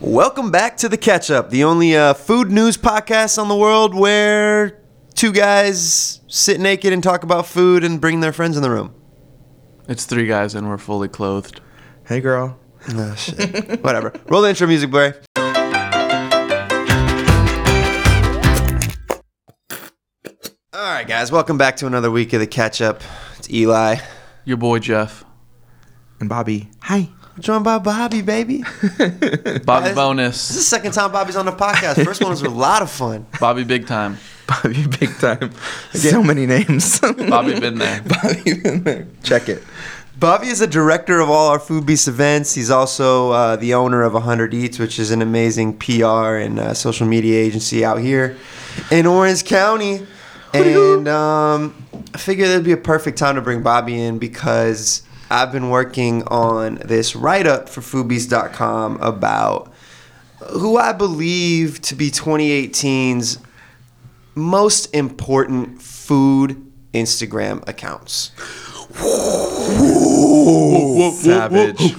Welcome back to the Catch Up, the only uh, food news podcast on the world where two guys sit naked and talk about food and bring their friends in the room. It's three guys and we're fully clothed. Hey, girl. Oh, shit. Whatever. Roll the intro music, Barry. All right, guys. Welcome back to another week of the Catch Up. It's Eli. Your boy Jeff. And Bobby. Hi. Joined by Bobby, baby. Bobby Bonus. This is the second time Bobby's on the podcast. First one was a lot of fun. Bobby big time. Bobby, big time. So many names. Bobby been there. Bobby been there. Check it. Bobby is the director of all our Food Beast events. He's also uh, the owner of 100 Eats, which is an amazing PR and uh, social media agency out here in Orange County. And um, I figured it'd be a perfect time to bring Bobby in because I've been working on this write up for foodbeast.com about who I believe to be 2018's most important food Instagram accounts. Savage.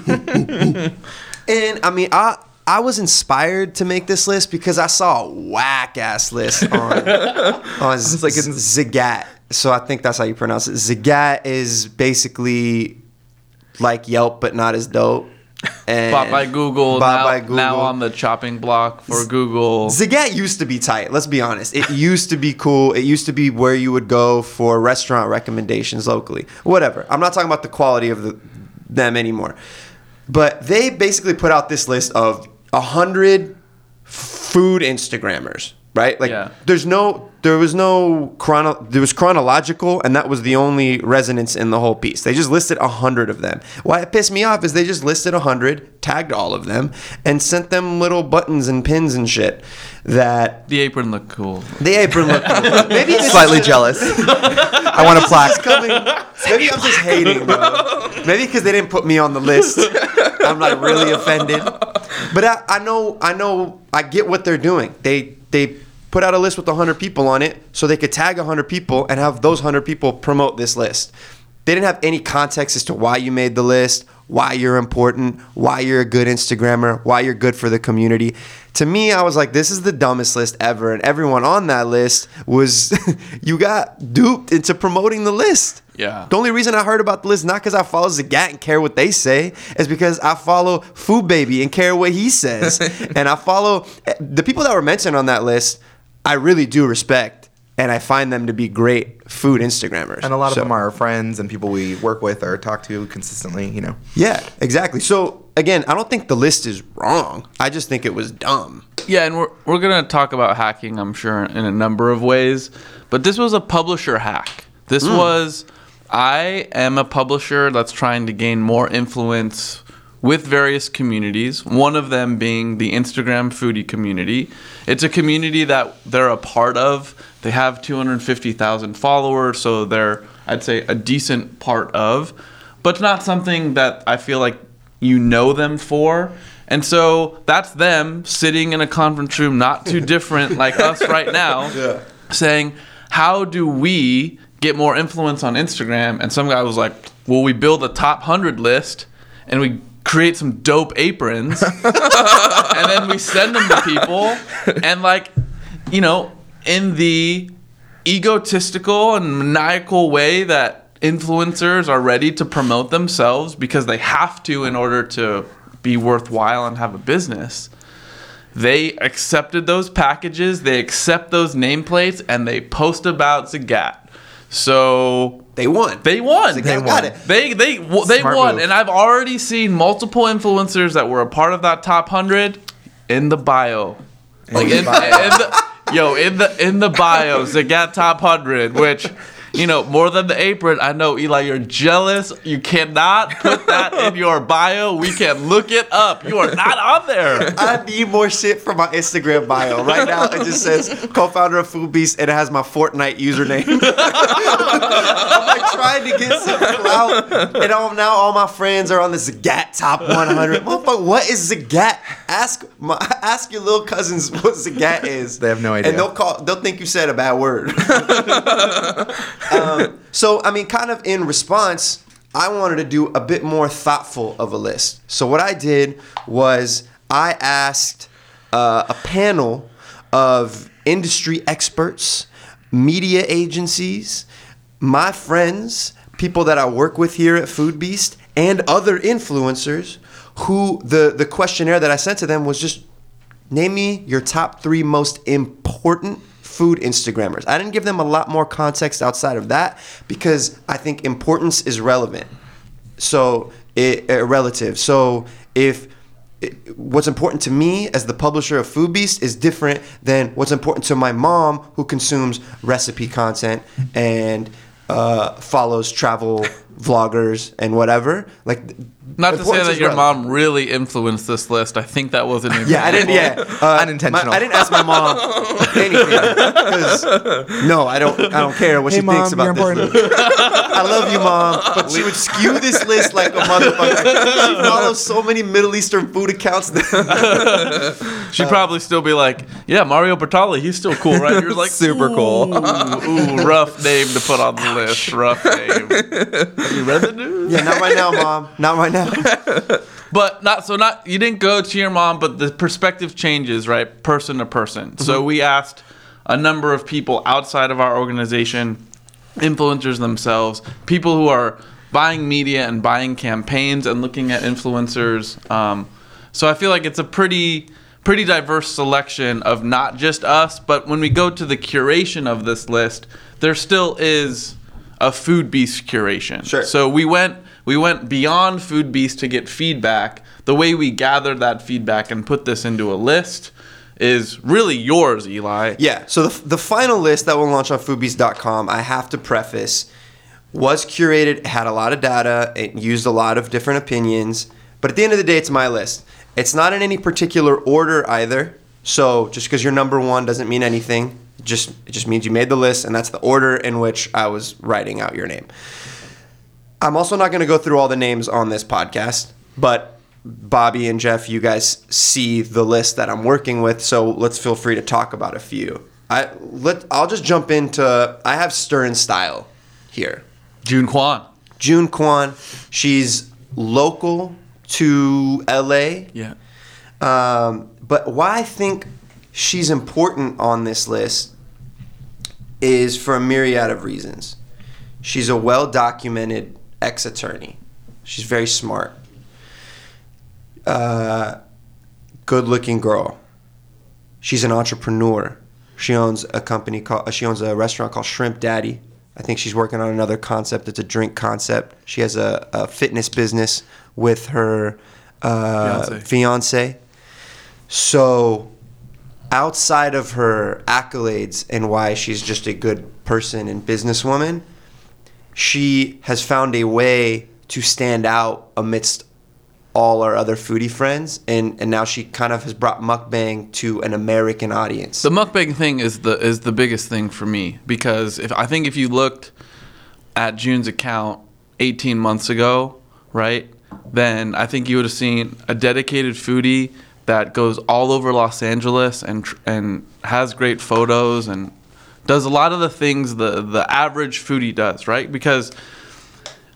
And I mean, I I was inspired to make this list because I saw a whack ass list on on like Zagat. So I think that's how you pronounce it. Zagat is basically like Yelp, but not as dope. And Bought by Google. Bought now, by Google. now on the chopping block for Google. Zagat used to be tight. Let's be honest. It used to be cool. It used to be where you would go for restaurant recommendations locally. Whatever. I'm not talking about the quality of the, them anymore. But they basically put out this list of a hundred food Instagrammers, right? Like, Yeah. there's no, there was no chrono, there was chronological, and that was the only resonance in the whole piece. They just listed a hundred of them. Why it pissed me off is they just listed a hundred, tagged all of them, and sent them little buttons and pins and shit that The apron looked cool. the apron looked cool. Maybe this Slightly jealous. I want a is plaque. coming. Maybe I'm just hating, bro. Maybe because they didn't put me on the list, I'm like really offended. But I, I know, I know, I get what they're doing. They they put out a list with 100 people on it, so they could tag 100 people and have those 100 people promote this list. They didn't have any context as to why you made the list, why you're important, why you're a good Instagrammer, why you're good for the community. To me, I was like, this is the dumbest list ever. And everyone on that list was, you got duped into promoting the list. Yeah. The only reason I heard about the list, not because I follow Zagat and care what they say, is because I follow Food Baby and care what he says. and I follow eh, the people that were mentioned on that list, I really do respect. And I find them to be great food Instagrammers. And a lot of So- them are our friends and people we work with or talk to consistently, you know. Yeah, exactly. So again, I don't think the list is wrong. I just think it was dumb. Yeah, and we're, we're going to talk about hacking, I'm sure, in a number of ways. But this was a publisher hack. This hmm. was, I am a publisher that's trying to gain more influence with various communities, one of them being the Instagram foodie community. It's a community that they're a part of. They have 250,000 followers, so they're, I'd say, a decent part of, but not something that I feel like you know them for. And so that's them sitting in a conference room, not too different like us right now, saying, How do we get more influence on Instagram? And some guy was like, Well, we build a top 100 list and we create some dope aprons and then we send them to people. And, like, you know, in the egotistical and maniacal way that influencers are ready to promote themselves because they have to in order to be worthwhile and have a business. They accepted those packages, they accept those nameplates, and they post about Zagat. So They won. they won. Zagat They got won. it. They they w- they Smart won, move. and I've already seen multiple influencers that were a part of that top hundred in the bio. Oh, like the in, bio. in the yo in the in the bio, Zagat top hundred, which. You know, more than the apron, I know, Eli, you're jealous. You cannot put that in your bio. We can look it up. You are not on there. I need more shit for my Instagram bio. Right now, it just says co-founder of Food Beast, and it has my Fortnite username. I'm like trying to get some clout, and all, now all my friends are on the Zagat top 100. Motherfucker, what is Zagat? Ask my, ask your little cousins what Zagat is. They have no idea. and they'll call. They'll think you said a bad word. um, so, I mean, kind of in response, I wanted to do a bit more thoughtful of a list. So, what I did was I asked uh, a panel of industry experts, media agencies, my friends, people that I work with here at Food Beast, and other influencers who the, the questionnaire that I sent to them was just name me your top three most important food Instagrammers. I didn't give them a lot more context outside of that because I think importance is relevant. So, it, relative. So, if it- what's important to me as the publisher of Food Beast is different than what's important to my mom who consumes recipe content and uh, follows travel vloggers and whatever. Like, Not to say that your relevant. mom really influenced this list. I think that was an Yeah, I didn't. Yeah, uh, Unintentional. my- I didn't ask my mom anything because no, I don't. I don't care what Hey, she thinks about this. important. list. I love you, mom, but she would skew this list like a motherfucker. She follows so many Middle Eastern food accounts. She'd probably still be like, "Yeah, Mario Batali, he's still cool, right?" You're like, Super cool. Ooh, ooh, rough name to put on the list. Rough name. Have you read the news? yeah, not right now, mom. Not right now. But not so not you didn't go to your mom, but the perspective changes, right? Person to person. So we asked a number of people outside of our organization, influencers themselves, people who are buying media and buying campaigns and looking at influencers. Um, so I feel like it's a pretty pretty diverse selection of not just us, but when we go to the curation of this list, there still is a food beast curation. Sure. So we went we went beyond food beast to get feedback. The way we gathered that feedback and put this into a list is really yours, Eli. Yeah. So the, the final list that will launch on foodbeast.com, I have to preface, was curated, had a lot of data, it used a lot of different opinions, but at the end of the day, it's my list. It's not in any particular order either. So just because you're number one doesn't mean anything. Just it just means you made the list, and that's the order in which I was writing out your name. I'm also not going to go through all the names on this podcast, but Bobby and Jeff, you guys see the list that I'm working with, so let's feel free to talk about a few. I let I'll just jump into I have Stern Style here. June Quan. June Quan, she's local to LA. Yeah. Um, but why I think she's important on this list is for a myriad of reasons. She's a well documented ex attorney, she's very smart, uh, good looking girl. She's an entrepreneur. She owns a company called, she owns a restaurant called Shrimp Daddy. I think she's working on another concept. It's a drink concept. She has a, a fitness business with her uh, Fiancé. fiance. So, outside of her accolades and why she's just a good person and businesswoman, she has found a way to stand out amidst all our other foodie friends, and, and now she kind of has brought mukbang to an American audience. The mukbang thing is the is the biggest thing for me because if I think if you looked at June's account 18 months ago, right? Then I think you would have seen a dedicated foodie that goes all over Los Angeles and and has great photos and does a lot of the things the the average foodie does, right? Because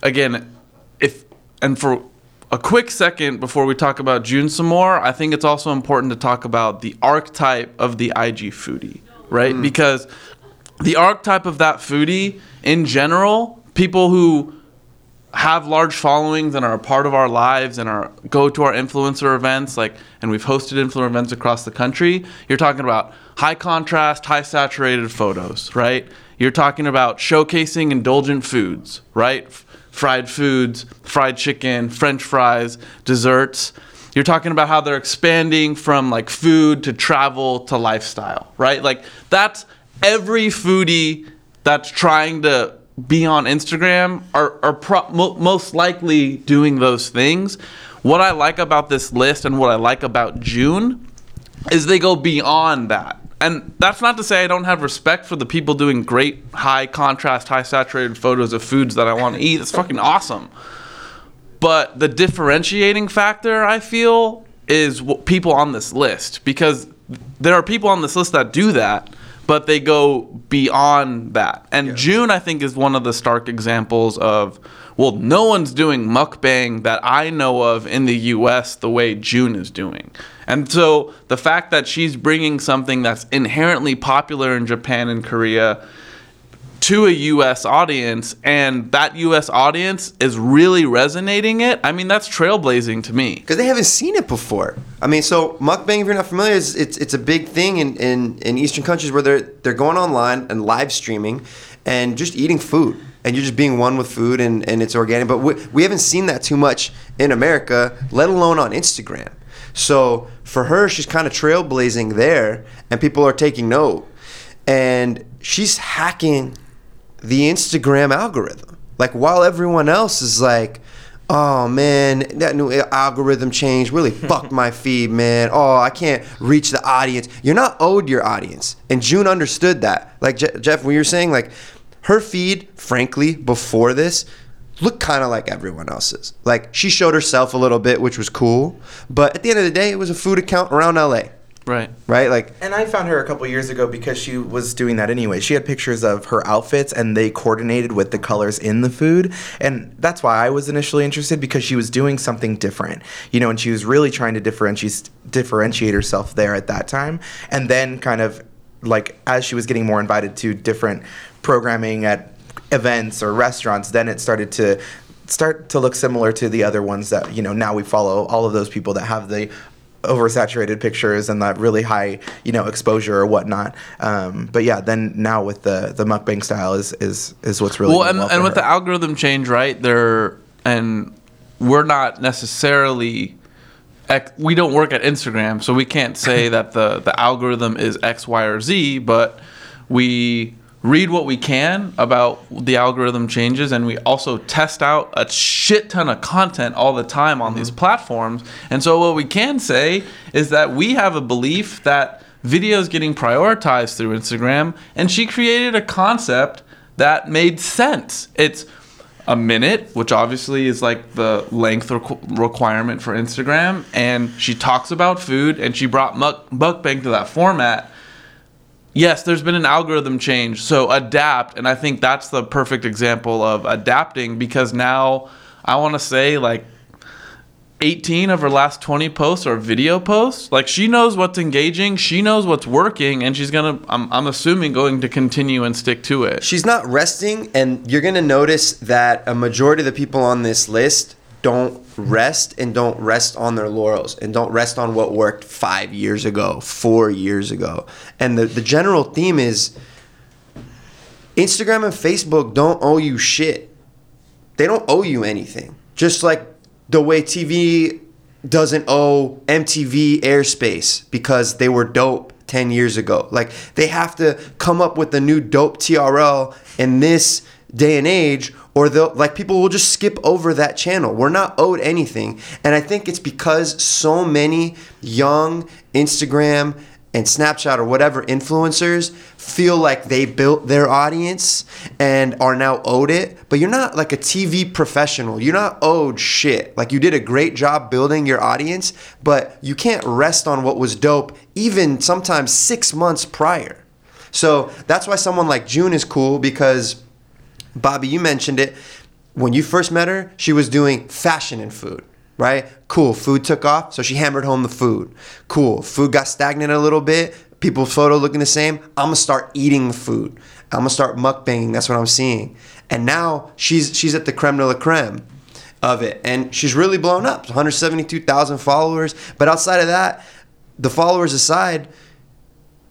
again, if and for a quick second before we talk about June some more, I think it's also important to talk about the archetype of the IG foodie, right? Mm. Because the archetype of that foodie in general, people who have large followings and are a part of our lives and are go to our influencer events like and we've hosted influencer events across the country you're talking about high contrast high saturated photos right? You're talking about showcasing indulgent foods right? F- fried foods fried chicken french fries desserts. You're talking about how they're expanding from like food to travel to lifestyle right? Like that's every foodie that's trying to be on Instagram are, are pro- mo- most likely doing those things. What I like about this list and what I like about June is they go beyond that. And that's not to say I don't have respect for the people doing great high contrast, high saturated photos of foods that I want to eat. It's fucking awesome. But the differentiating factor I feel is people on this list because there are people on this list that do that, but they go beyond that. And June I think is one of the stark examples of well, no one's doing mukbang that I know of in the US the way June is doing. And so the fact that she's bringing something that's inherently popular in Japan and Korea to a US audience and that US audience is really resonating it, I mean that's trailblazing to me. because they haven't seen it before. I mean, so mukbang, if you're not familiar, is it's it's a big thing in, in, in Eastern countries where they're they're going online and live streaming and just eating food and you're just being one with food and, and it's organic. But we, we haven't seen that too much in America, let alone on Instagram. So for her, she's kind of trailblazing there, and people are taking note. And she's hacking the Instagram algorithm. Like while everyone else is like, oh man, that new algorithm change really fucked my feed, man. Oh, I can't reach the audience. You're not owed your audience. And June understood that. Like Je- Jeff, when you're saying like her feed, frankly, before this, looked kind of like everyone else's. Like she showed herself a little bit, which was cool. But at the end of the day, it was a food account around LA, Right. right? Like And I found her a couple years ago because she was doing that anyway. She had pictures of her outfits and they coordinated with the colors in the food. And that's why I was initially interested because she was doing something different. You know, and she was really trying to differentiate differentiate herself there at that time. And then kind of like as she was getting more invited to different programming at events or restaurants, then it started to start to look similar to the other ones that, you know, now we follow all of those people that have the oversaturated pictures and that really high, you know, exposure or whatnot. Um, but yeah, then now with the the mukbang style is is is what's really well, and, for and with her. the algorithm change, right? There and we're not necessarily we don't work at Instagram, so we can't say that the the algorithm is X, Y, or Z, but we read what we can about the algorithm changes and we also test out a shit ton of content all the time on mm-hmm. these platforms. And so what we can say is that we have a belief that videos getting prioritized through Instagram and she created a concept that made sense. It's a minute, which obviously is like the length requ- requirement for Instagram, and she talks about food, and she brought muk- mukbang to that format. Yes, there's been an algorithm change, so adapt, and I think that's the perfect example of adapting because now I want to say like 18 of her last 20 posts are video posts. Like she knows what's engaging, she knows what's working, and she's gonna, I'm, I'm assuming, going to continue and stick to it. she's not resting and you're going to notice that a majority of the people on this list don't rest and don't rest on their laurels and don't rest on what worked five years ago four years ago. And the, the general theme is instagram and facebook don't owe you shit. They don't owe you anything. Just like the way tv doesn't owe mtv airspace because they were dope 10 years ago. Like they have to come up with a new dope trl in this day and age or they'll like people will just skip over that channel we're not owed anything and i think it's because so many young instagram and Snapchat or whatever influencers feel like they built their audience and are now owed it. But you're not like a TV professional. You're not owed shit. Like you did a great job building your audience, but you can't rest on what was dope even sometimes six months prior. So that's why someone like June is cool because Bobby, you mentioned it. When you first met her, she was doing fashion and food, right? Cool. Food took off, so she hammered home the food. Cool. Food got stagnant a little bit. People's photo looking the same. I'm gonna start eating the food. I'm gonna start mukbanging. That's what I'm seeing. And now she's she's at the creme de la creme of it, and she's really blown up. 172,000 followers. But outside of that, the followers aside,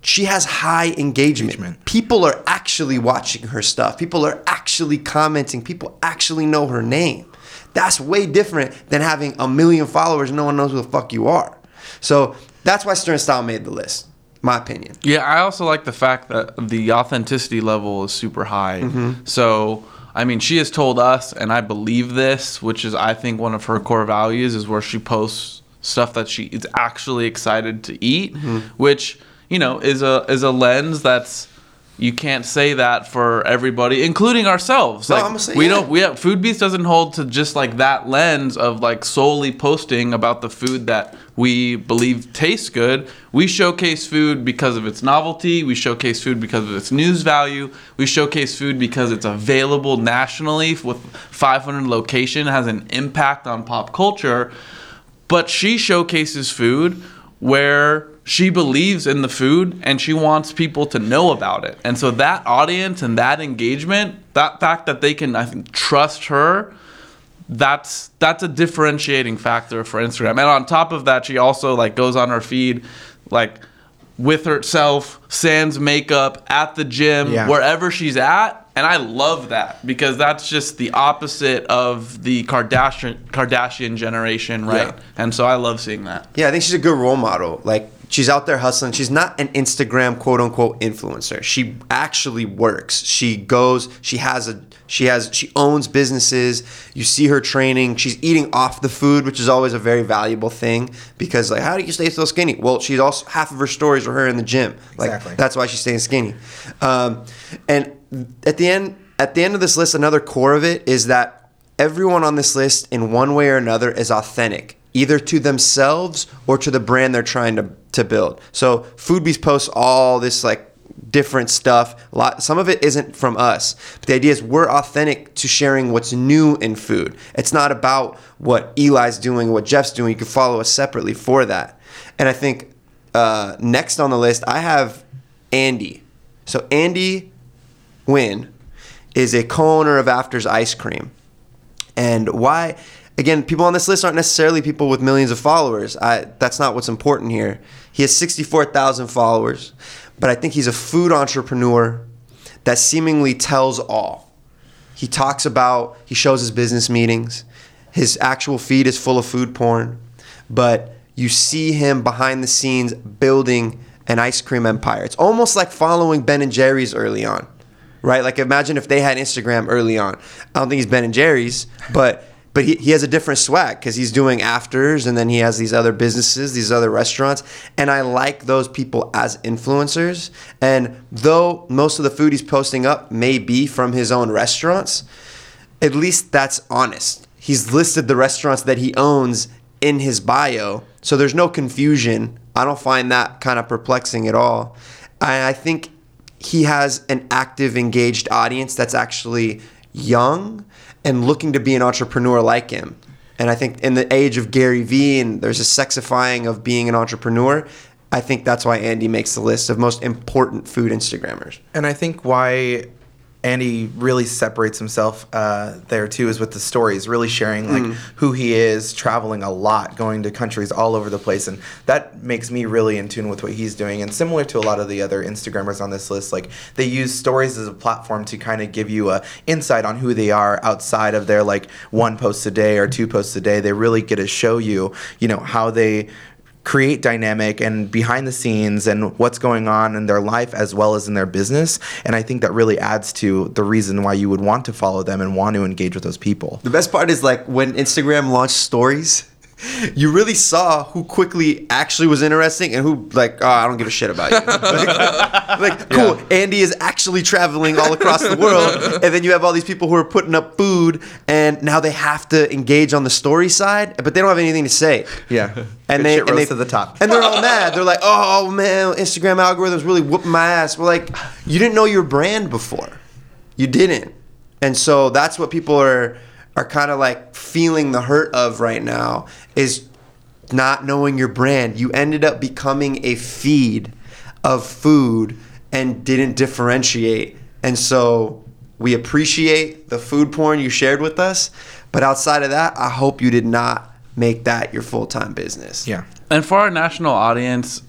she has high engagement. Engagement. People are actually watching her stuff. People are actually commenting. People actually know her name. That's way different than having a million followers and no one knows who the fuck you are. So that's why Stern Style made the list, my opinion. Yeah, I also like the fact that the authenticity level is super high. Mm-hmm. So, I mean, she has told us, and I believe this, which is, I think, one of her core values, is where she posts stuff that she is actually excited to eat, Mm-hmm. which you know is a is a lens that's you can't say that for everybody, including ourselves. No, Like I'm saying- we yeah. don't. We have Food Beast doesn't hold to just like that lens of like solely posting about the food that we believe tastes good. We showcase food because of its novelty. We showcase food because of its news value. We showcase food because it's available nationally with 500 location has an impact on pop culture. But she showcases food where she believes in the food and she wants people to know about it. And so that audience and that engagement, that fact that they can I think trust her, that's that's a differentiating factor for Instagram. And on top of that, she also like goes on her feed like with herself, sans makeup at the gym, Yeah. wherever she's at. And I love that because that's just the opposite of the Kardashian Kardashian generation, right? Yeah. And so I love seeing that. Yeah, I think she's a good role model. Like she's out there hustling. She's not an Instagram quote unquote influencer. She actually works. She goes, she has a she has she owns businesses. You see her training. She's eating off the food, which is always a very valuable thing because like how do you stay so skinny? Well, she's also half of her stories are her in the gym. Like Exactly. that's why she's staying skinny. Um, and at the end at the end of this list, another core of it is that everyone on this list in one way or another is authentic either to themselves or to the brand they're trying to, to build so foodbeast posts all this like different stuff a lot some of it isn't from us but the idea is we're authentic to sharing what's new in food it's not about what eli's doing what jeff's doing you can follow us separately for that and i think uh, next on the list i have andy so andy Nguyen is a co-owner of Afters Ice Cream. And why? Again, people on this list aren't necessarily people with millions of followers. I, that's not what's important here. He has 64,000 followers, but I think he's a food entrepreneur that seemingly tells all. He talks about, he shows his business meetings. His actual feed is full of food porn, but you see him behind the scenes building an ice cream empire. It's almost like following Ben and Jerry's early on, right? Like imagine if they had Instagram early on. I don't think he's Ben and Jerry's, but but he, he has a different swag because he's doing afters and then he has these other businesses, these other restaurants. And I like those people as influencers. And though most of the food he's posting up may be from his own restaurants, at least that's honest. He's listed the restaurants that he owns in his bio, so there's no confusion. I don't find that kind of perplexing at all. I, I think he has an active, engaged audience that's actually young and looking to be an entrepreneur like him. And I think in the age of Gary Vee and there's a sexifying of being an entrepreneur, I think that's why Andy makes the list of most important food Instagrammers. And I think why Andy really separates himself uh, there too is with the stories, really sharing like who he is, traveling a lot, going to countries all over the place, and that makes me really in tune with what he's doing. And similar to a lot of the other Instagrammers on this list, like they use stories as a platform to kind of give you a insight on who they are outside of their like one post a day or two posts a day. They really get to show you, you know, how they create dynamic and behind the scenes and what's going on in their life as well as in their business. And I think that really adds to the reason why you would want to follow them and want to engage with those people. The best part is like when Instagram launched stories, you really saw who quickly actually was interesting and who like, oh, I don't give a shit about you. like, like, cool, Andy is actually traveling all across the world, and then you have all these people who are putting up food, and now they have to engage on the story side, but they don't have anything to say. Yeah. And Good they and they to the top. and they're all mad. They're like, "Oh man, Instagram algorithms really whooping my ass." We're like, you didn't know your brand before, you didn't, and so that's what people are are kind of like feeling the hurt of right now is not knowing your brand. You ended up becoming a feed of food and didn't differentiate, and so we appreciate the food porn you shared with us, but outside of that, I hope you did not make that your full time business. Yeah. And for our national audience,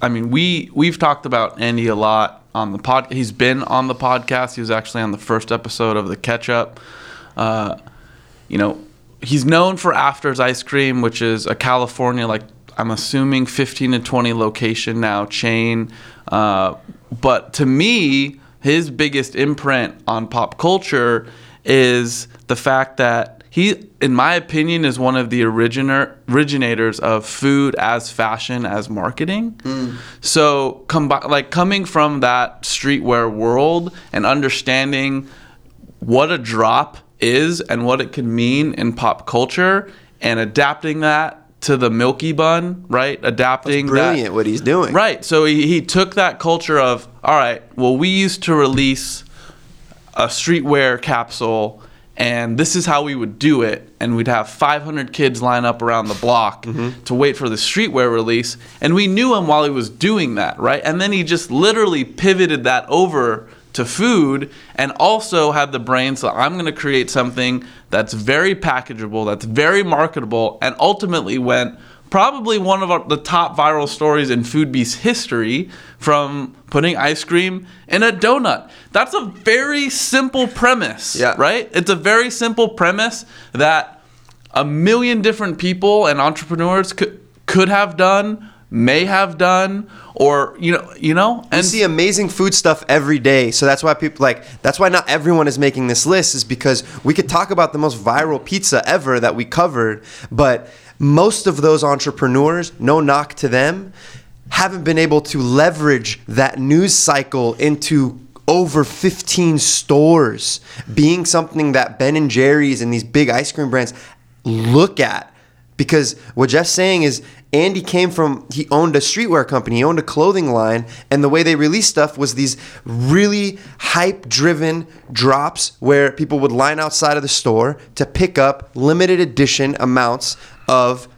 I mean, we we've talked about Andy a lot on the pod. He's been on the podcast. He was actually on the first episode of the Catch Up. Uh, you know, he's known for Afters Ice Cream, which is a California, like I'm assuming 15 to 20 location now chain. Uh, but to me, his biggest imprint on pop culture is the fact that he, in my opinion, is one of the originator originators of food as fashion as marketing. So, combi- like coming from that streetwear world and understanding what a drop is and what it can mean in pop culture, and adapting that to the Milky Bun, right? Adapting that- Brilliant what he's doing. Right. So he, he took that culture of, all right, well, we used to release a streetwear capsule, and this is how we would do it. And we'd have 500 kids line up around the block mm-hmm. to wait for the streetwear release. And we knew him while he was doing that, right? And then he just literally pivoted that over to food and also had the brain so I'm going to create something that's very packageable, that's very marketable, and ultimately went probably one of our, the top viral stories in Food Beast history from putting ice cream in a donut. That's a very simple premise, Yeah. right? It's a very simple premise that a million different people and entrepreneurs could could have done, may have done, or you know, you know, We and see amazing food stuff every day. So that's why people like that's why not everyone is making this list is because we could talk about the most viral pizza ever that we covered, but most of those entrepreneurs, no knock to them, haven't been able to leverage that news cycle into over 15 stores being something that Ben and Jerry's and these big ice cream brands look at because what Jeff's saying is Andy came from he owned a streetwear company, he owned a clothing line, and the way they released stuff was these really hype driven drops where people would line outside of the store to pick up limited edition amounts of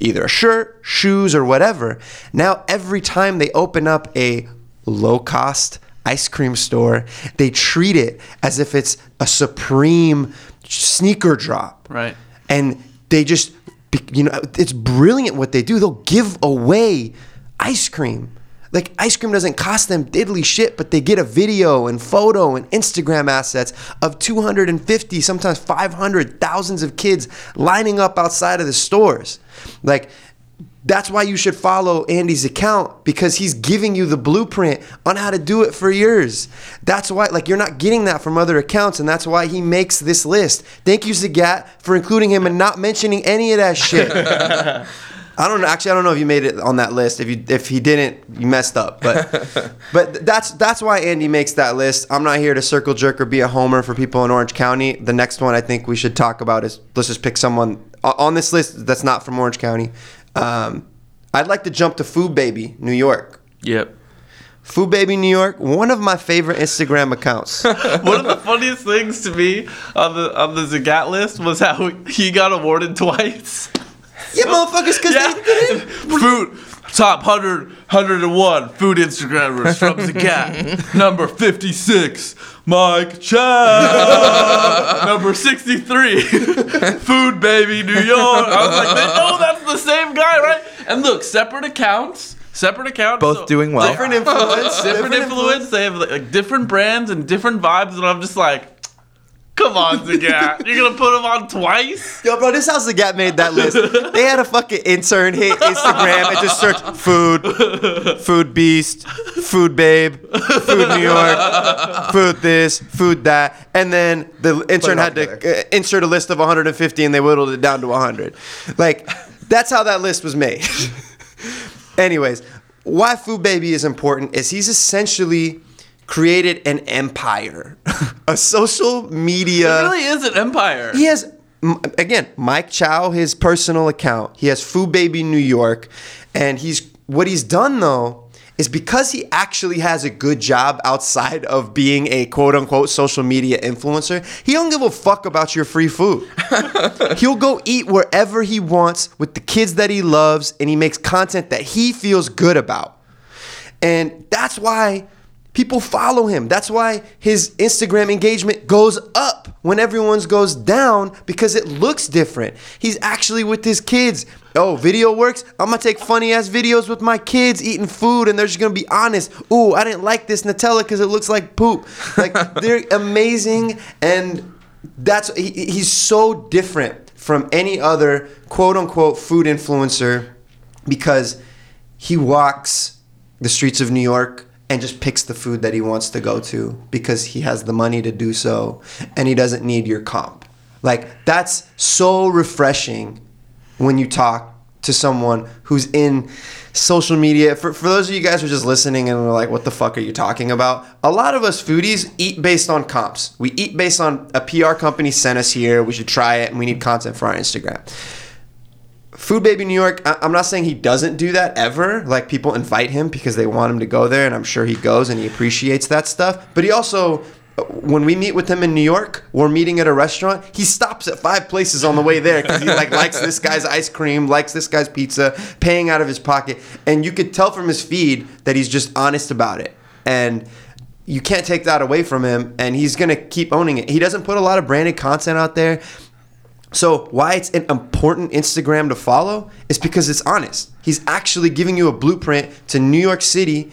either a shirt, shoes, or whatever. Now every time they open up a low cost ice cream store, they treat it as if it's a supreme sneaker drop Right. and they just you know it's brilliant what they do. They'll give away ice cream. Like ice cream doesn't cost them diddly shit but they get a video and photo and instagram assets of 250 sometimes 500 thousands of kids lining up outside of the stores. Like that's why you should follow Andy's account because he's giving you the blueprint on how to do it for years. That's why, like, you're not getting that from other accounts, and that's why he makes this list. Thank you, Zagat, for including him and not mentioning any of that shit. I don't know. Actually, I don't know if you made it on that list. If you if he didn't, you messed up. But but that's that's why Andy makes that list. I'm not here to circle jerk or be a homer for people in Orange County. The next one I think we should talk about is let's just pick someone on this list that's not from Orange County. Um, I'd like to jump to Food Baby, New York. Yep. Food Baby New York, one of my favorite Instagram accounts. One of the funniest things to me on the on the Zagat list was how he got awarded twice. yeah, motherfuckers, because Yeah. they, food top 100 101 food Instagrammers from Zagat. Number 56, Mike Chau. Number 63, Food Baby New York. I was like, the same guy, right? And look, separate accounts. Separate accounts. Both so- doing well. different influence. different influence. They have like different brands and different vibes, and I'm just like, come on, Zagat, you're gonna put them on twice? Yo, bro, this house the Gap made that list. They had a fucking intern hit Instagram and just search food, food beast, food babe, food New York, food this, food that, and then the intern all had to uh, insert a list of 150 and they whittled it down to 100. Like, that's how that list was made. Anyways, why Food Baby is important is he's essentially created an empire, a social media. It really is an empire. He has again Mike Chau, his personal account. He has Food Baby New York, and he's what he's done though is because he actually has a good job outside of being a quote unquote social media influencer. He don't give a fuck about your free food. He'll go eat wherever he wants with the kids that he loves, and he makes content that he feels good about. And that's why people follow him. That's why his Instagram engagement goes up when everyone's goes down because it looks different. He's actually with his kids. Oh, video works. I'm gonna take funny ass videos with my kids eating food, and they're just gonna be honest. Ooh, I didn't like this Nutella because it looks like poop. Like they're amazing, and that's he, he's so different from any other quote unquote food influencer because he walks the streets of New York and just picks the food that he wants to go to because he has the money to do so and he doesn't need your comp. Like that's so refreshing when you talk to someone who's in social media. For, for those of you guys who are just listening and are like, what the fuck are you talking about? A lot of us foodies eat based on comps. We eat based on a PR company sent us here. We should try it and we need content for our Instagram. Food Baby New York, I- I'm not saying he doesn't do that ever. Like people invite him because they want him to go there, and I'm sure he goes and he appreciates that stuff. But he also, when we meet with him in New York, we're meeting at a restaurant. He stops at five places on the way there because he like likes this guy's ice cream, likes this guy's pizza, paying out of his pocket, and you could tell from his feed that he's just honest about it. And you can't take that away from him, and he's gonna keep owning it. He doesn't put a lot of branded content out there. So why it's an important Instagram to follow is because it's honest. He's actually giving you a blueprint to New York City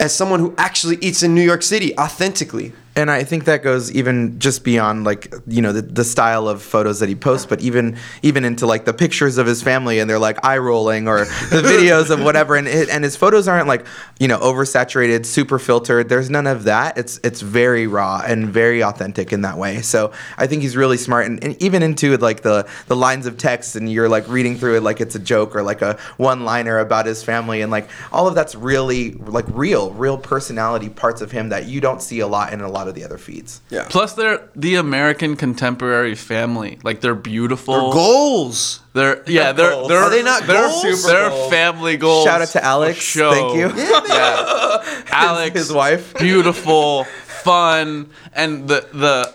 as someone who actually eats in New York City authentically. And I think that goes even just beyond like you know the, the style of photos that he posts, but even even into like the pictures of his family and they're like eye rolling or the videos of whatever. And it, and his photos aren't like you know oversaturated, super filtered. There's none of that. It's it's very raw and very authentic in that way. So I think he's really smart and, and even into like the the lines of text and you're like reading through it like it's a joke or like a one liner about his family and like all of that's really like real, real personality parts of him that you don't see a lot in a lot of the other feeds. Yeah. Plus, they're the American contemporary family. Like they're beautiful. Goals. They're yeah. They're goals. they're Are they not they're, goals? They're goals. family goals. Shout out to Alex. show. Thank you. Yeah. Alex, his wife. beautiful, fun, and the the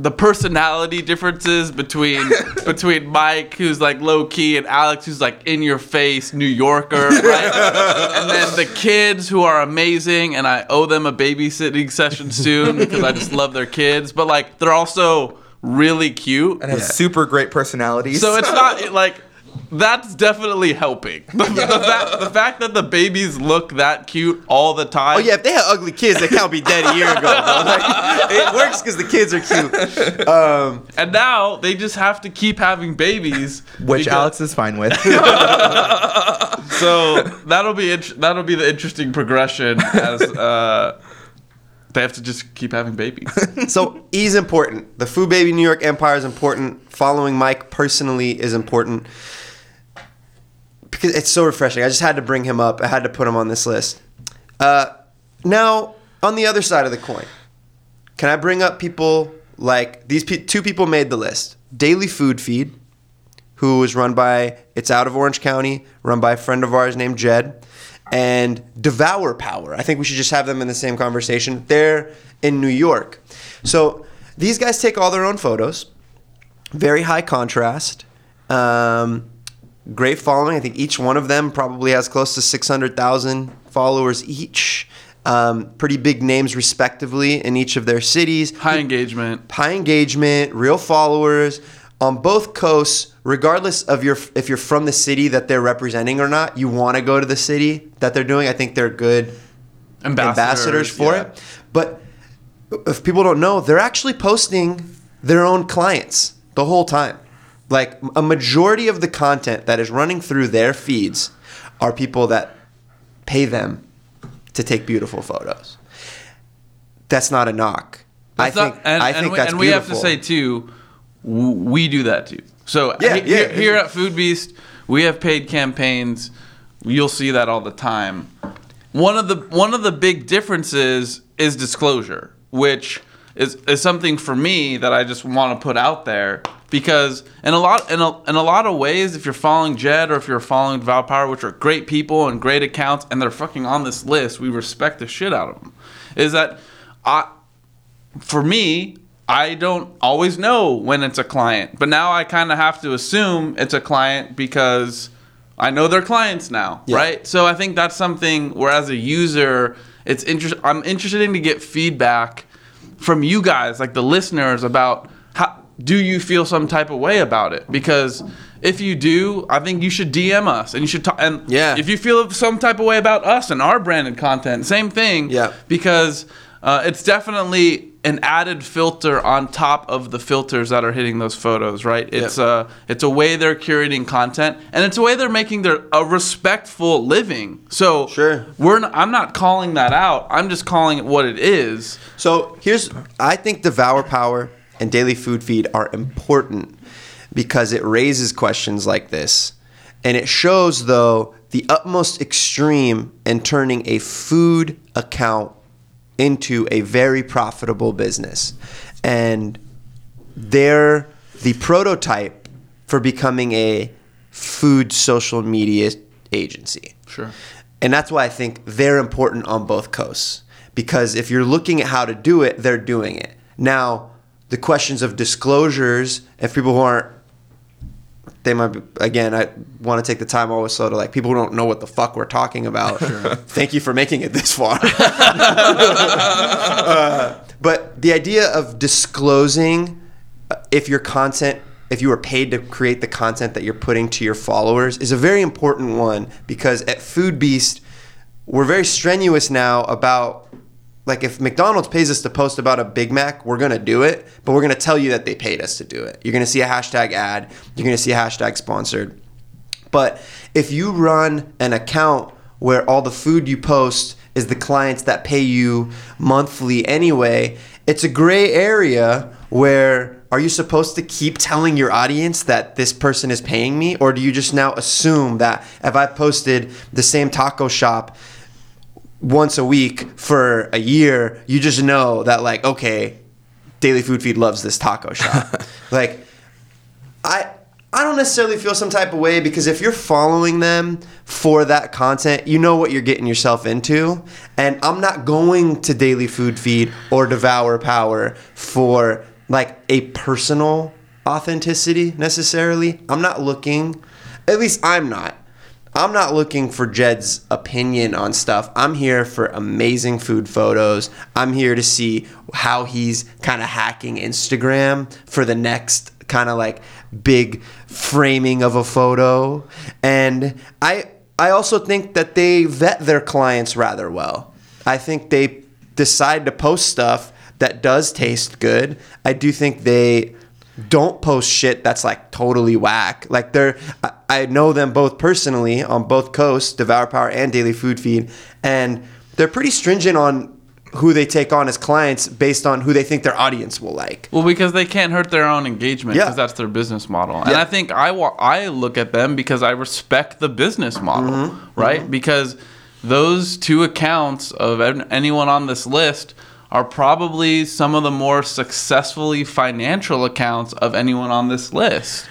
the personality differences between between Mike, who's like low key, and Alex, who's like in your face New Yorker, right? and then the kids who are amazing, and I owe them a babysitting session soon because I just love their kids. But like they're also really cute. And have super great personalities. So it's not it, like that's definitely helping. The, the, fact, the fact that the babies look that cute all the time. Oh yeah, if they had ugly kids, they can't be dead a year ago. Like, it works because the kids are cute. Um, And now they just have to keep having babies, which because- Alex is fine with. So that'll be int- that'll be the interesting progression as uh, they have to just keep having babies. so he's important. The Food Baby New York Empire is important. Following Mike personally is important because it's so refreshing. I just had to bring him up. I had to put him on this list. Uh, now, on the other side of the coin, can I bring up people like these pe- two people made the list? Daily Food Feed, who was run by it's out of Orange County, run by a friend of ours named Jed, and Devour Power. I think we should just have them in the same conversation. They're in New York. So these guys take all their own photos, very high contrast. Um, great following. I think each one of them probably has close to 600,000 followers each. Um, pretty big names, respectively, in each of their cities High engagement. high engagement, real followers on both coasts. Regardless of your if you're from the city that they're representing or not, you want to go to the city that they're doing. I think they're good ambassadors, for yeah. it. But if people don't know, they're actually posting their own clients the whole time. Like a majority of the content that is running through their feeds are people that pay them to take beautiful photos. That's not a knock. I That's not- think and, I and think we, that's and we have to say too, we do that too. So Yeah, he- yeah. here, here at Food Beast, we have paid campaigns. You'll see that all the time. One of the one of the big differences is disclosure, which is, is something for me that I just want to put out there because in a lot in a, in a lot of ways, if you're following Jed or if you're following Devour Power, which are great people and great accounts, and they're fucking on this list, we respect the shit out of them. Is that I for me, I don't always know when it's a client, but now I kind of have to assume it's a client because I know their clients now, Yeah. right? So I think that's something where as a user, it's interest. I'm interested in to get feedback from you guys, like the listeners, about how do you feel some type of way about it? Because if you do, I think you should DM us and you should talk. And Yeah. if you feel some type of way about us and our branded content, same thing. Yeah. Because uh, it's definitely an added filter on top of the filters that are hitting those photos, right? It's a it's a way they're curating content, and it's a way they're making their a respectful living. So Sure. we're not, I'm not calling that out. I'm just calling it what it is. So here's, I think Devour Power and Daily Food Feed are important because it raises questions like this. And it shows, though, the utmost extreme in turning a food account into a very profitable business. And they're the prototype for becoming a food social media agency. Sure. And that's why I think they're important on both coasts. Because if you're looking at how to do it, they're doing it. Now, the questions of disclosures, if people who aren't, they might be, again, I want to take the time always so to like people who don't know what the fuck we're talking about. Thank you for making it this far. Uh, but the idea of disclosing uh, if your content if you are paid to create the content that you're putting to your followers is a very important one because at Food Beast we're very strenuous now about like if McDonald's pays us to post about a Big Mac, we're gonna do it, but we're gonna tell you that they paid us to do it. You're gonna see a hashtag ad, you're gonna see a hashtag sponsored. But if you run an account where all the food you post is the clients that pay you monthly anyway, it's a gray area where are you supposed to keep telling your audience that this person is paying me or do you just now assume that if I posted the same taco shop once a week for a year, you just know that like okay, Daily Food Feed loves this taco shop. like I I don't necessarily feel some type of way because if you're following them for that content, you know what you're getting yourself into. And I'm not going to Daily Food Feed or Devour Power for like a personal authenticity necessarily. I'm not looking, at least I'm not. I'm not looking for Jed's opinion on stuff. I'm here for amazing food photos. I'm here to see how he's kind of hacking Instagram for the next kind of like big framing of a photo. And I I also think that they vet their clients rather well. I think they decide to post stuff that does taste good. I do think they don't post shit that's like totally whack. Like they're, I, I know them both personally on both coasts, Devour Power and Daily Food Feed, and they're pretty stringent on who they take on as clients based on who they think their audience will like. Well, because they can't hurt their own engagement Yeah. because that's their business model. Yeah. And I think I wa- I look at them because I respect the business model, Mm-hmm. right? Because those two accounts of anyone on this list are probably some of the more successfully financial accounts of anyone on this list.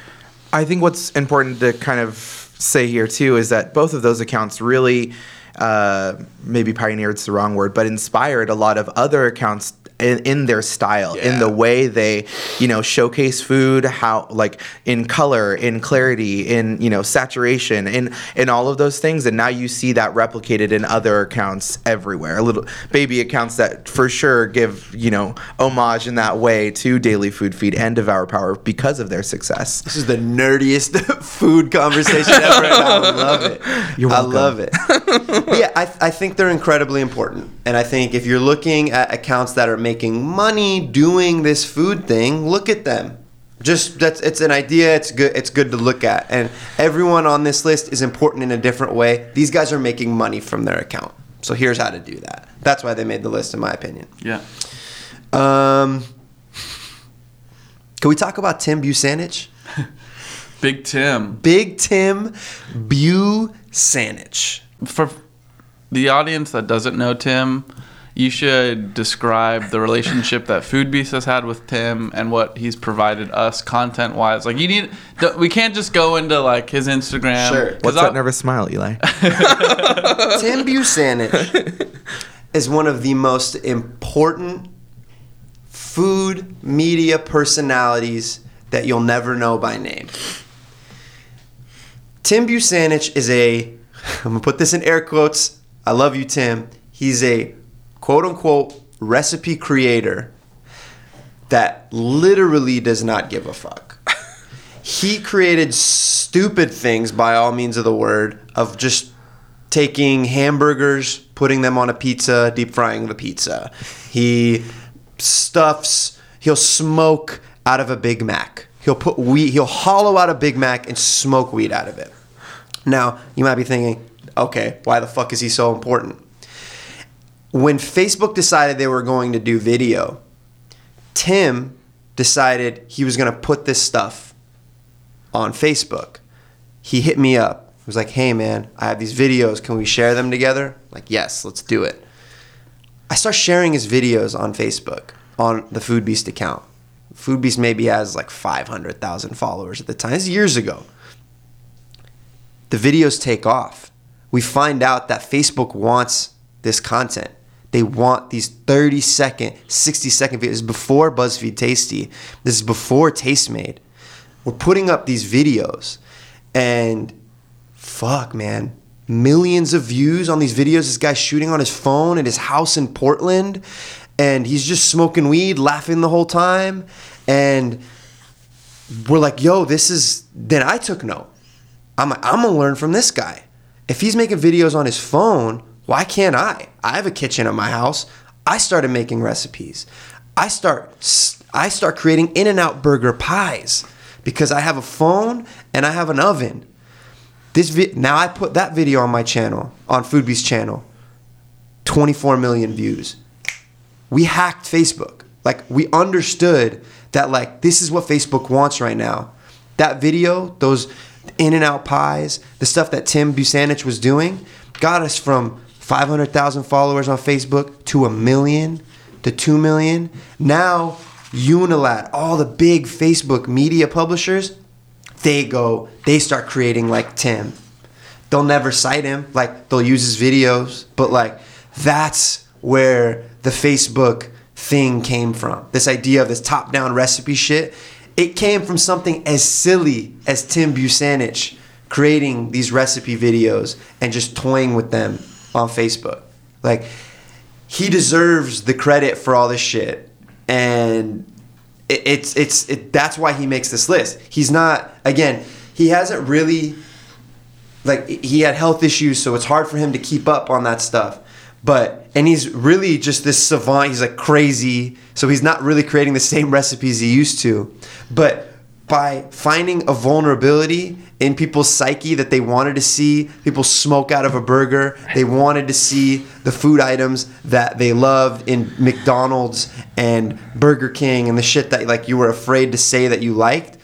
I think what's important to kind of say here too is that both of those accounts really uh, maybe pioneered's the wrong word, but inspired a lot of other accounts in, in their style, in the way they, you know, showcase food, how like in color, in clarity, in you know saturation, in in all of those things. And now you see that replicated in other accounts everywhere. Little baby accounts that for sure give you know homage in that way to Daily Food Feed and Devour Power because of their success. This is the nerdiest food conversation ever, I love it. You're I love it. yeah, I, I think they're incredibly important. And I think if you're looking at accounts that are making money doing this food thing, look at them. Just that's it's an idea. It's good. It's good to look at. And everyone on this list is important in a different way. These guys are making money from their account. So here's how to do that. That's why they made the list, in my opinion. Yeah. Um, can we talk about Tim Busanich? Big Tim. Big Tim Busanich. For the audience that doesn't know Tim, you should describe the relationship that Food Beast has had with Tim and what he's provided us content wise. Like you need, we can't just go into like his Instagram. Sure. 'cause What's I- that nervous smile, Eli? Tim Busanich is one of the most important food media personalities that you'll never know by name. Tim Busanich is a, I'm gonna put this in air quotes. I love you, Tim. He's a quote unquote recipe creator that literally does not give a fuck. he created stupid things by all means of the word of just taking hamburgers, putting them on a pizza, deep frying the pizza. He stuffs, he'll smoke out of a Big Mac. He'll put wheat, he'll hollow out a Big Mac and smoke weed out of it. Now, you might be thinking, okay, why the fuck is he so important? When Facebook decided they were going to do video, Tim decided he was gonna put this stuff on Facebook. He hit me up. He was like, "Hey man, I have these videos. Can we share them together?" Like, "Yes, let's do it." I start sharing his videos on Facebook on the Food Beast account. Food Beast maybe has like 500,000 followers at the time. Is years ago. The videos take off. We find out that Facebook wants this content. They want these 30 second, 60 second videos. This is before BuzzFeed Tasty. This is before Tastemade. We're putting up these videos and fuck, man. Millions of views on these videos. This guy's shooting on his phone at his house in Portland and he's just smoking weed, laughing the whole time. And we're like, yo, this is. Then I took note. I'm like, I'm gonna learn from this guy. If he's making videos on his phone, why can't I? I have a kitchen at my house. I started making recipes. I start I start creating In-N-Out burger pies because I have a phone and I have an oven. This vi- now I put that video on my channel, on Foodbeast channel. 24 million views. We hacked Facebook. Like we understood that like this is what Facebook wants right now. That video, those In-N-Out pies, the stuff that Tim Busanich was doing, got us from 500,000 followers on Facebook to a million to 2 million. Now, Unilad, all the big Facebook media publishers, they go, they start creating like Tim. They'll never cite him, like they'll use his videos, but like that's where the Facebook thing came from. This idea of this top down recipe shit. It came from something as silly as Tim Busanich creating these recipe videos and just toying with them on Facebook. Like, he deserves the credit for all this shit. And it, it's, it's, it, that's why he makes this list. He's not, again, he hasn't really, like, he had health issues, so it's hard for him to keep up on that stuff but and he's really just this savant he's like crazy so he's not really creating the same recipes he used to but by finding a vulnerability in people's psyche that they wanted to see people smoke out of a burger. They wanted to see the food items that they loved in mcdonald's and burger king and the shit that like you were afraid to say that you liked.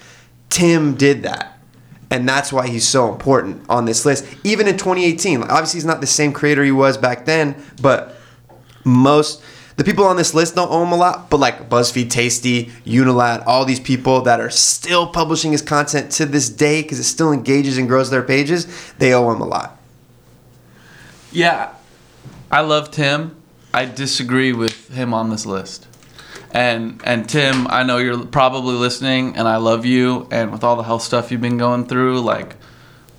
Tim did that. And that's why he's so important on this list. Even in 2018, obviously he's not the same creator he was back then, but most the people on this list don't owe him a lot, but like BuzzFeed Tasty, Unilad, all these people that are still publishing his content to this day because it still engages and grows their pages, they owe him a lot. Yeah, I love Tim. I disagree with him on this list. And and Tim, I know you're probably listening, and I love you. And with all the health stuff you've been going through, like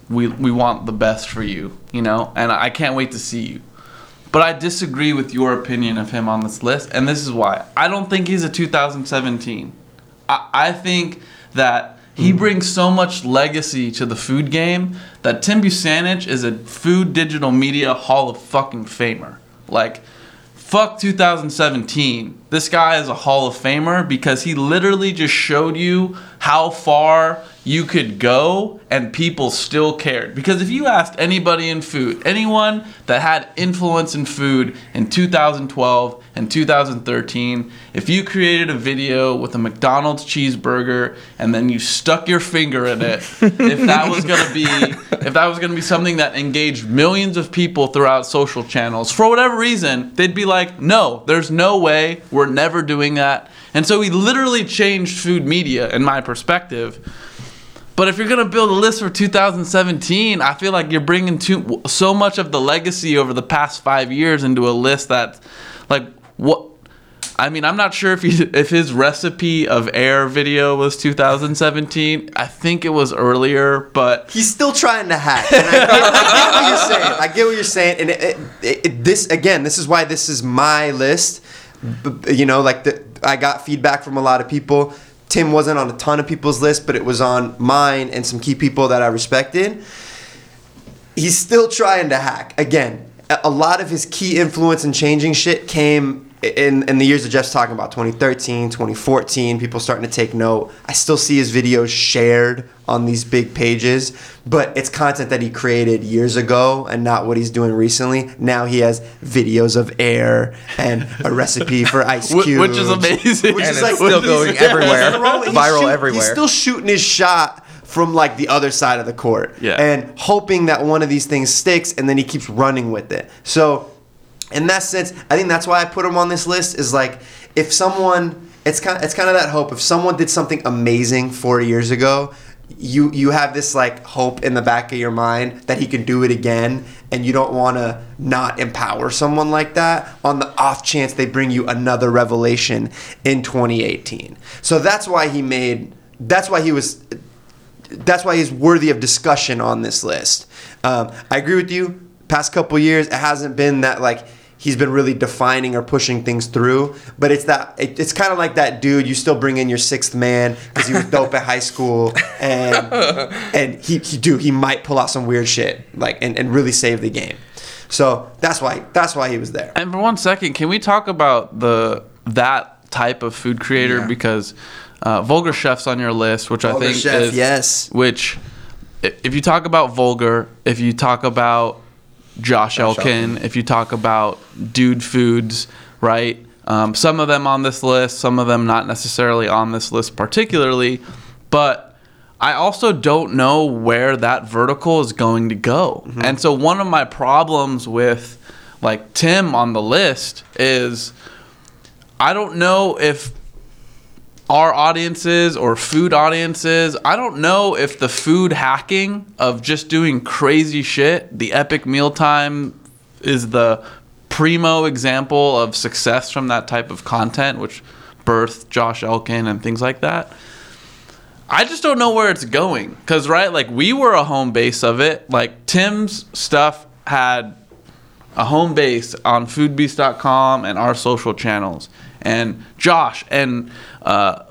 we we want the best for you, you know. And I can't wait to see you. But I disagree with your opinion of him on this list, and this is why. I don't think he's a 2017. I, I think that he Hmm. brings so much legacy to the food game that Tim Busanich is a food digital media hall of fucking famer. Like, fuck 2017. This guy is a hall of famer because he literally just showed you how far you could go and people still cared. Because if you asked anybody in food, anyone that had influence in food in 2012 and 2013, if you created a video with a McDonald's cheeseburger and then you stuck your finger in it, if that was going to be if that was going to be something that engaged millions of people throughout social channels, for whatever reason, they'd be like, "No, there's no way. We're never doing that." And so he literally changed food media in my perspective. But if you're gonna build a list for 2017, I feel like you're bringing too so much of the legacy over the past five years into a list that, like, what? I mean, I'm not sure if he, if his recipe of air video was 2017. I think it was earlier, but He's still trying to hack. I, get, I get what you're saying. I get what you're saying. And it, it, it, this again, this is why this is my list. You know, like the, I got feedback from a lot of people. Tim wasn't on a ton of people's list, but it was on mine and some key people that I respected. He's still trying to hack. Again, a- lot of his key influence in changing shit came in in the years of Jeff's talking about 2013, 2014, people starting to take note. I still see his videos shared on these big pages, but it's content that he created years ago and not what he's doing recently. Now he has videos of air and a recipe for ice cubes, which is amazing. Which And is like still going everywhere. Viral shoot- everywhere. He's still shooting his shot from like the other side of the court, Yeah. and hoping that one of these things sticks, and then he keeps running with it. So, in that sense, I think that's why I put him on this list. Is like if someone, it's kind, it's kind of that hope. If someone did something amazing four years ago. You, you have this like hope in the back of your mind that he can do it again and you don't want to not empower someone like that on the off chance they bring you another revelation in 2018 so that's why he made that's why he was that's why he's worthy of discussion on this list. Um, I agree with you. Past couple years, it hasn't been that like he's been really defining or pushing things through. But it's that it, it's kind of like that dude. You still bring in your sixth man because he was dope at high school, and and he he do he might pull out some weird shit like and, and really save the game. So that's why that's why he was there. And for one second, can we talk about the that type of food creator Yeah. because uh, vulgar chefs on your list, which I think Chef, is yes. Which, if you talk about vulgar, if you talk about Josh, Josh Elkin, if you talk about Dude Foods, right? Um, some of them on this list, some of them not necessarily on this list particularly, but I also don't know where that vertical is going to go. And so one of my problems with like Tim on the list is I don't know if our audiences or food audiences, I don't know if the food hacking of just doing crazy shit, the epic mealtime is the primo example of success from that type of content, which birthed Josh Elkin and things like that. I just don't know where it's going. Because, right, like we were a home base of it. Like Tim's stuff had a home base on foodbeast.com and our social channels. And Josh and, uh,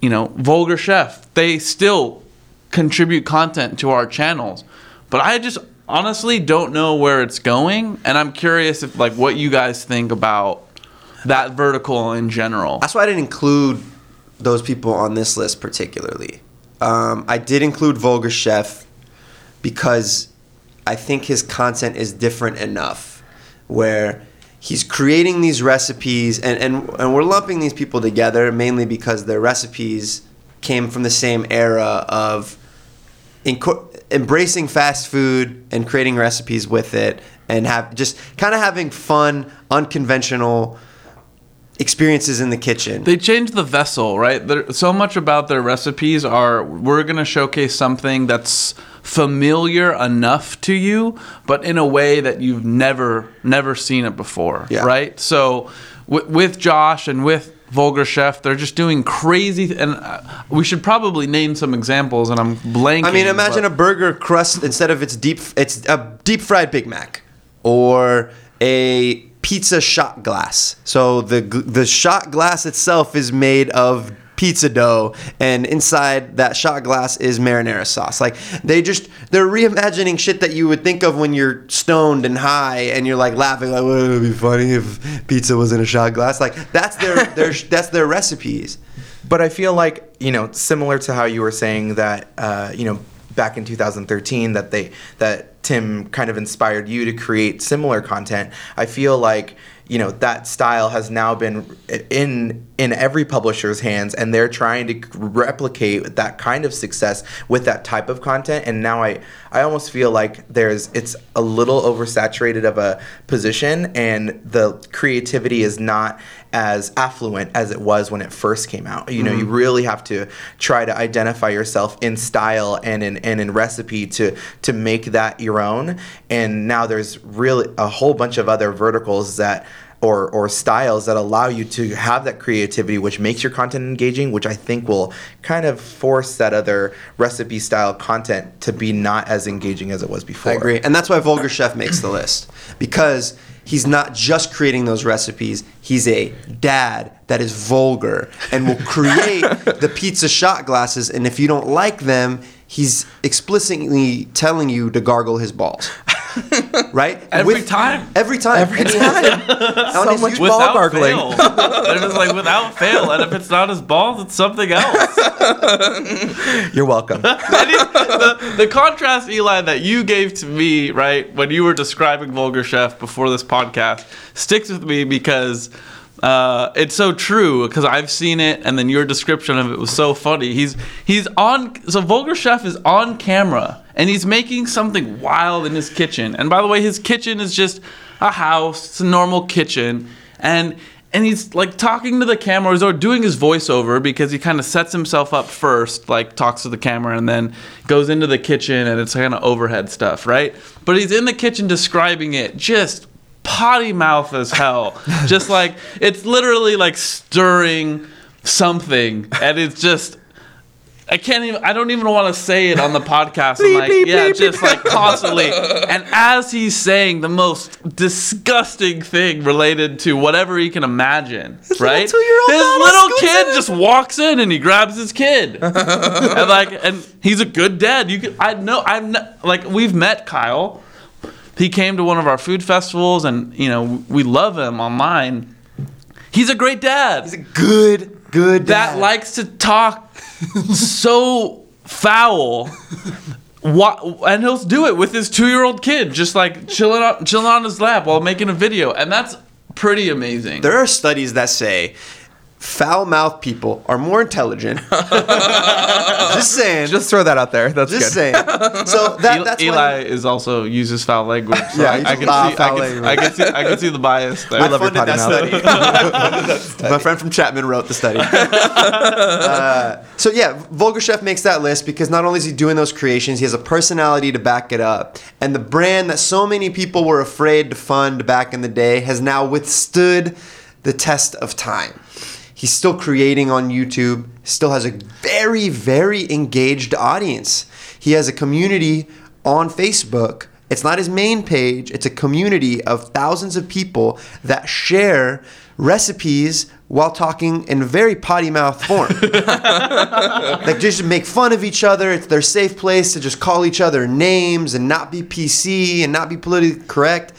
you know, Vulgar Chef, they still contribute content to our channels. But I just honestly don't know where it's going. And I'm curious if, like, what you guys think about that vertical in general. That's why I didn't include those people on this list particularly. Um, I did include Vulgar Chef because I think his content is different enough where he's creating these recipes and, and, and we're lumping these people together mainly because their recipes came from the same era of inco- embracing fast food and creating recipes with it and have just kind of having fun unconventional experiences in the kitchen They changed the vessel, right? There, so much about their recipes are we're going to showcase something that's familiar enough to you, but in a way that you've never never seen it before, Yeah. right? So w- with Josh and with Vulgar Chef, they're just doing crazy, and uh, we should probably name some examples. And I'm blanking. I mean, imagine but- a burger crust instead of its deep, it's a deep fried Big Mac, or a pizza shot glass. So the the shot glass itself is made of pizza dough, and inside that shot glass is marinara sauce. Like they just they're reimagining shit that you would think of when you're stoned and high, and you're like laughing like, "Wouldn't it be funny if pizza was in a shot glass?" Like that's their their that's their recipes. But I feel like you know, similar to how you were saying that, uh, you know, back in 2013, that they that Tim kind of inspired you to create similar content. I feel like you know that style has now been in in every publisher's hands, and they're trying to replicate that kind of success with that type of content. And now I I almost feel like there's it's a little oversaturated of a position, and the creativity is not as affluent as it was when it first came out. You know, you mm-hmm. really have to try to identify yourself in style and in and in recipe to to make that your own. And now there's really a whole bunch of other verticals that or or styles that allow you to have that creativity which makes your content engaging which i think will kind of force that other recipe style content to be not as engaging as it was before I agree. And that's why Vulgar Chef makes the list. Because he's not just creating those recipes, he's a dad that is vulgar and will create the pizza shot glasses. And if you don't like them, he's explicitly telling you to gargle his balls. right? Every time. Every time. Every And he has- time. so much YouTube- ball without gargling. fail. They're just like without fail, and if it's not his balls, it's something else. You're welcome. The, the contrast, Eli, that you gave to me, right, when you were describing Vulgar Chef before this podcast, sticks with me because uh, it's so true. Because I've seen it, and then your description of it was so funny. He's he's on. So Vulgar Chef is on camera, and he's making something wild in his kitchen. And by the way, his kitchen is just a house. It's a normal kitchen, and and he's like talking to the cameras or doing his voiceover because he kind of sets himself up first, like talks to the camera and then goes into the kitchen and it's kind of overhead stuff, right? But he's in the kitchen describing it just potty mouth as hell. just like it's literally like stirring something and it's just I can't even. I don't even want to say it on the podcast. I'm like, bleep, yeah, bleep, just like constantly. And as he's saying the most disgusting thing related to whatever he can imagine, right? His little kid in. just walks in and he grabs his kid, and like, and he's a good dad. You, can, I know, I'm not, like, we've met Kyle. He came to one of our food festivals, and you know, we love him online. He's a great dad He's a good, good dad. that likes to talk so foul. Wha- and he'll do it with his two-year-old kid, just like chilling on chilling on his lap while making a video, and that's pretty amazing. There are studies that say foul mouthed people are more intelligent. Just saying. Just throw that out there. That's just good. saying. So that, Eli, that's Eli is also uses foul language. So Yeah, I, I can see, foul I can, language. I can see, I can see the bias there. I love your funded potty that mouth. study. My friend from Chapman wrote the study. Uh, so yeah, Vulgar Chef makes that list because not only is he doing those creations, he has a personality to back it up. And the brand that so many people were afraid to fund back in the day has now withstood the test of time. He's still creating on YouTube, still has a very, very engaged audience. He has a community on Facebook. It's not his main page, it's a community of thousands of people that share recipes while talking in very potty mouth form. like just make fun of each other. It's their safe place to just call each other names and not be PC and not be politically correct.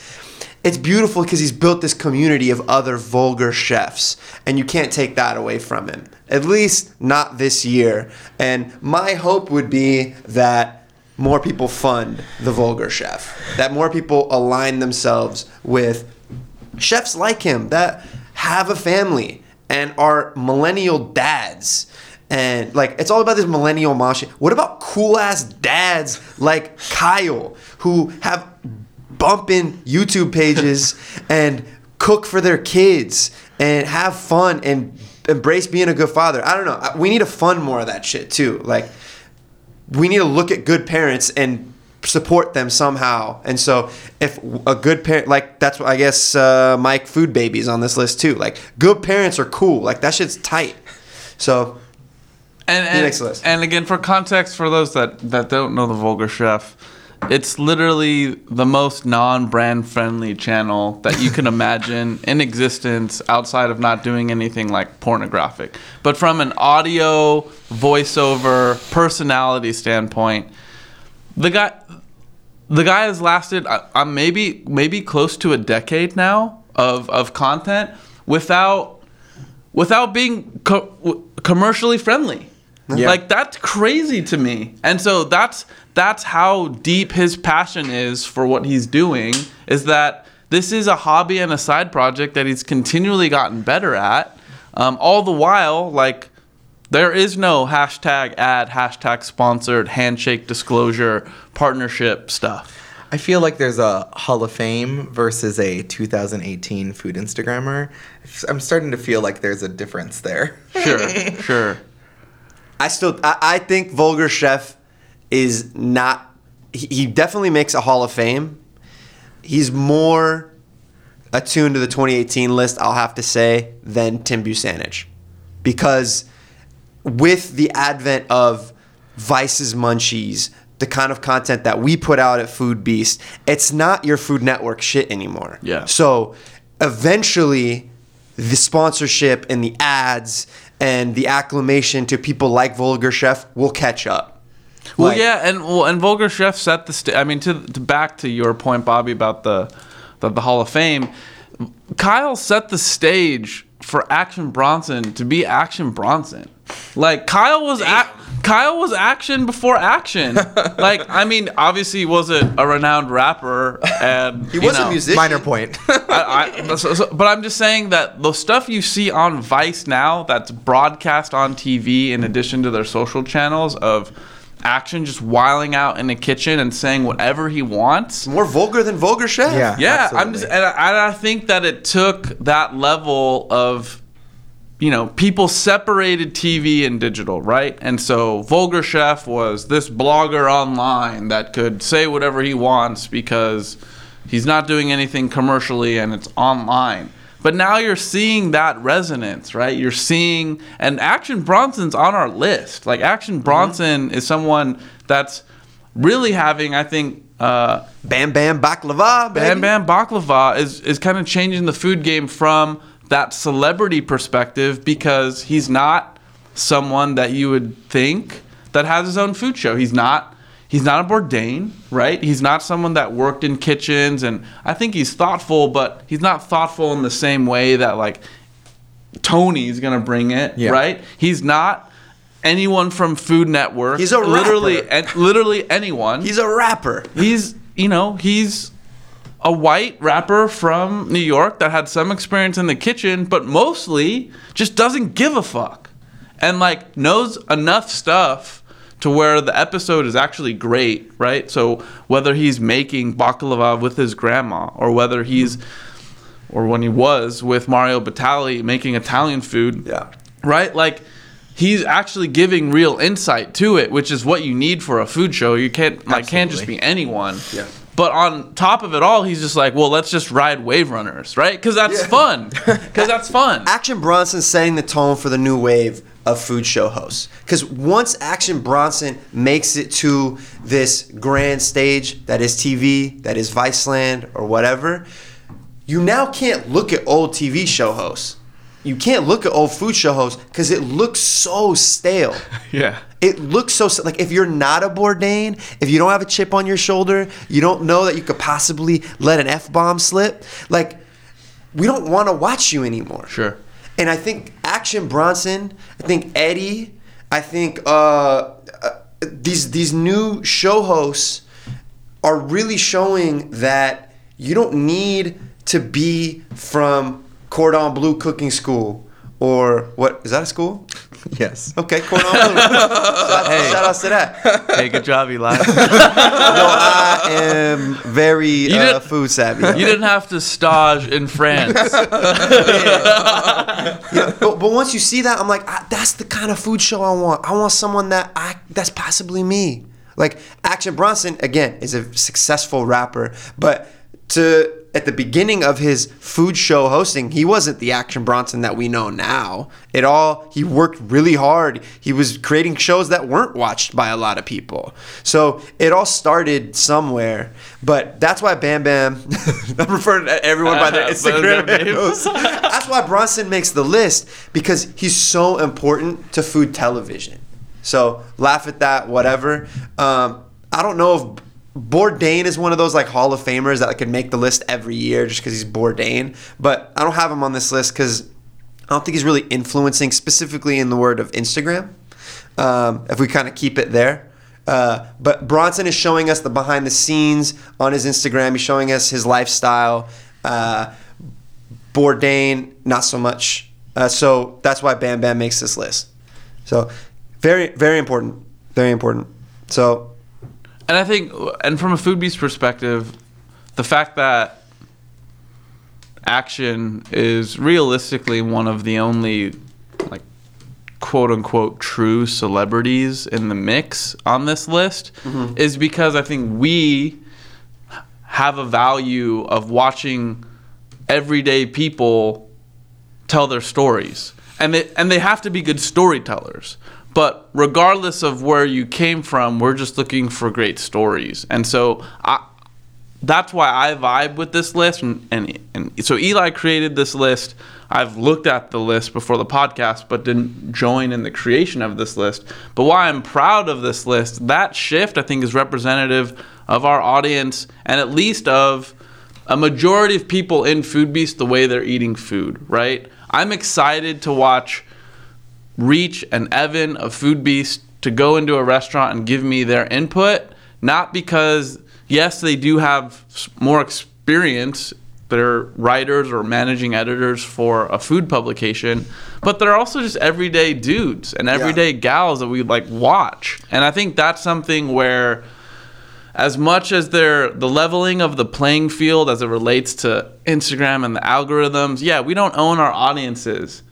It's beautiful because he's built this community of other vulgar chefs, and you can't take that away from him. At least not this year. And my hope would be that more people fund the vulgar chef, that more people align themselves with chefs like him that have a family and are millennial dads. And like it's all about this millennial mom shit. What about cool ass dads like Kyle who have bumping YouTube pages and cook for their kids and have fun and embrace being a good father? I don't know. We need to fund more of that shit too. Like we need to look at good parents and support them somehow. And so, if a good parent, like that's what I guess uh, Mike Food Baby's on this list too. Like good parents are cool. Like that shit's tight. So and, and, next list. and again, for context, for those that, that don't know the Vulgar Chef, it's literally the most non-brand friendly channel that you can imagine in existence outside of not doing anything like pornographic. But from an audio, voiceover, personality standpoint, the guy the guy has lasted I, I'm maybe maybe close to a decade now of of content without without being co- commercially friendly. Yeah. Like that's crazy to me. And so that's that's how deep his passion is for what he's doing is that this is a hobby and a side project that he's continually gotten better at. Um, all the while, like there is no hashtag ad, hashtag sponsored, handshake disclosure, partnership stuff. I feel like there's a Hall of Fame versus a 2018 food Instagrammer. I'm starting to feel like there's a difference there. Sure, sure. I still I, I think Vulgar Chef is not. He, he definitely makes a Hall of Fame. He's more attuned to the 2018 list, I'll have to say, than Tim Busanich, because with the advent of Vice's Munchies, the kind of content that we put out at Food Beast, it's not your Food Network shit anymore. Yeah. So eventually, the sponsorship and the ads and the acclamation to people like Vulgar Chef will catch up. Well, Like- yeah, and well, and Vulgar Chef set the sta I mean, to, to back to your point, Bobby, about the, the the Hall of Fame. Kyle set the stage for Action Bronson to be Action Bronson. Like Kyle was ac Kyle was action before action. like I mean, obviously he wasn't a renowned rapper, and He was a musician. Minor point. I, I, so- so- but I'm just saying that the stuff you see on Vice now that's broadcast on TV in addition to their social channels of action just wiling out in the kitchen and saying whatever he wants. More vulgar than vulgar chef. Yeah. Yeah, I'm just and I, and I think that it took that level of you know, people separated TV and digital, right? And so Vulgar Chef was this blogger online that could say whatever he wants because he's not doing anything commercially and it's online. But now you're seeing that resonance, right? You're seeing, and Action Bronson's on our list. Like, Action Bronson is someone that's really having, I think, uh, Bam Bam Baklava, baby. Bam Bam Baklava is is kind of changing the food game from that celebrity perspective because he's not someone that you would think that has his own food show. He's not he's not a Bourdain, right? He's not someone that worked in kitchens and I think he's thoughtful, but he's not thoughtful in the same way that like Tony's gonna bring it, Yeah. right? He's not anyone from Food Network. He's a literally rapper. and literally anyone He's a rapper. he's you know he's a white rapper from New York that had some experience in the kitchen, but mostly just doesn't give a fuck, and like knows enough stuff to where the episode is actually great, right? So whether he's making baklava with his grandma, or whether he's, or when he was with Mario Batali making Italian food, Yeah. right? Like he's actually giving real insight to it, which is what you need for a food show. You can't like can't just be anyone. Yeah. But on top of it all, he's just like, well, let's just ride wave runners, right? Because that's Yeah. fun. Because that's fun. Action Bronson setting the tone for the new wave of food show hosts. Because once Action Bronson makes it to this grand stage that is TV, that is Viceland, or whatever, you now can't look at old TV show hosts. You can't look at old food show hosts because it looks so stale. Yeah. It looks so like if you're not a Bourdain, if you don't have a chip on your shoulder, you don't know that you could possibly let an f bomb slip. Like we don't want to watch you anymore. Sure. And I think Action Bronson, I think Eddie, I think uh, uh, these these new show hosts are really showing that you don't need to be from Cordon Bleu Cooking School or what is that a school? yes. Okay, Cordon Bleu. shout, Hey. shout outs to that. Hey, good job, Eli. No, I am very uh, food savvy. you didn't have to stage in France. Yeah, but, but once you see that, I'm like, that's the kind of food show I want. I want someone that I that's possibly me. Like Action Bronson again is a successful rapper, but to at the beginning of his food show hosting, he wasn't the Action Bronson that we know now. It all he worked really hard. He was creating shows that weren't watched by a lot of people. So it all started somewhere. But that's why Bam Bam I'm referring to everyone by their Instagram handles. That's why Bronson makes the list because he's so important to food television. So laugh at that, whatever. Um, I don't know if Bourdain is one of those like Hall of Famers that could make the list every year just because he's Bourdain, but I don't have him on this list because I don't think he's really influencing specifically in the word of Instagram. Um, if we kind of keep it there. Uh, but Bronson is showing us the behind the scenes on his Instagram. He's showing us his lifestyle. Uh, Bourdain, not so much. Uh, so that's why Bam Bam makes this list. So very, very important. Very important. So And I think, and from a food beast perspective, the fact that Action is realistically one of the only, like, quote unquote, true celebrities in the mix on this list mm-hmm. is because I think we have a value of watching everyday people tell their stories. And they and they have to be good storytellers but regardless of where you came from we're just looking for great stories and so i that's why I vibe with this list. And, and, and so Eli created this list. I've looked at the list before the podcast, but didn't join in the creation of this list. But why I'm proud of this list, that shift I think is representative of our audience and at least of a majority of people in Food Beast the way they're eating food, right? I'm excited to watch Reach and Evan of Food Beast to go into a restaurant and give me their input, not because yes, they do have more experience. They're writers or managing editors for a food publication, but they're also just everyday dudes and everyday gals that we like watch. And I think that's something where as much as they're the leveling of the playing field as it relates to Instagram and the algorithms, yeah, we don't own our audiences.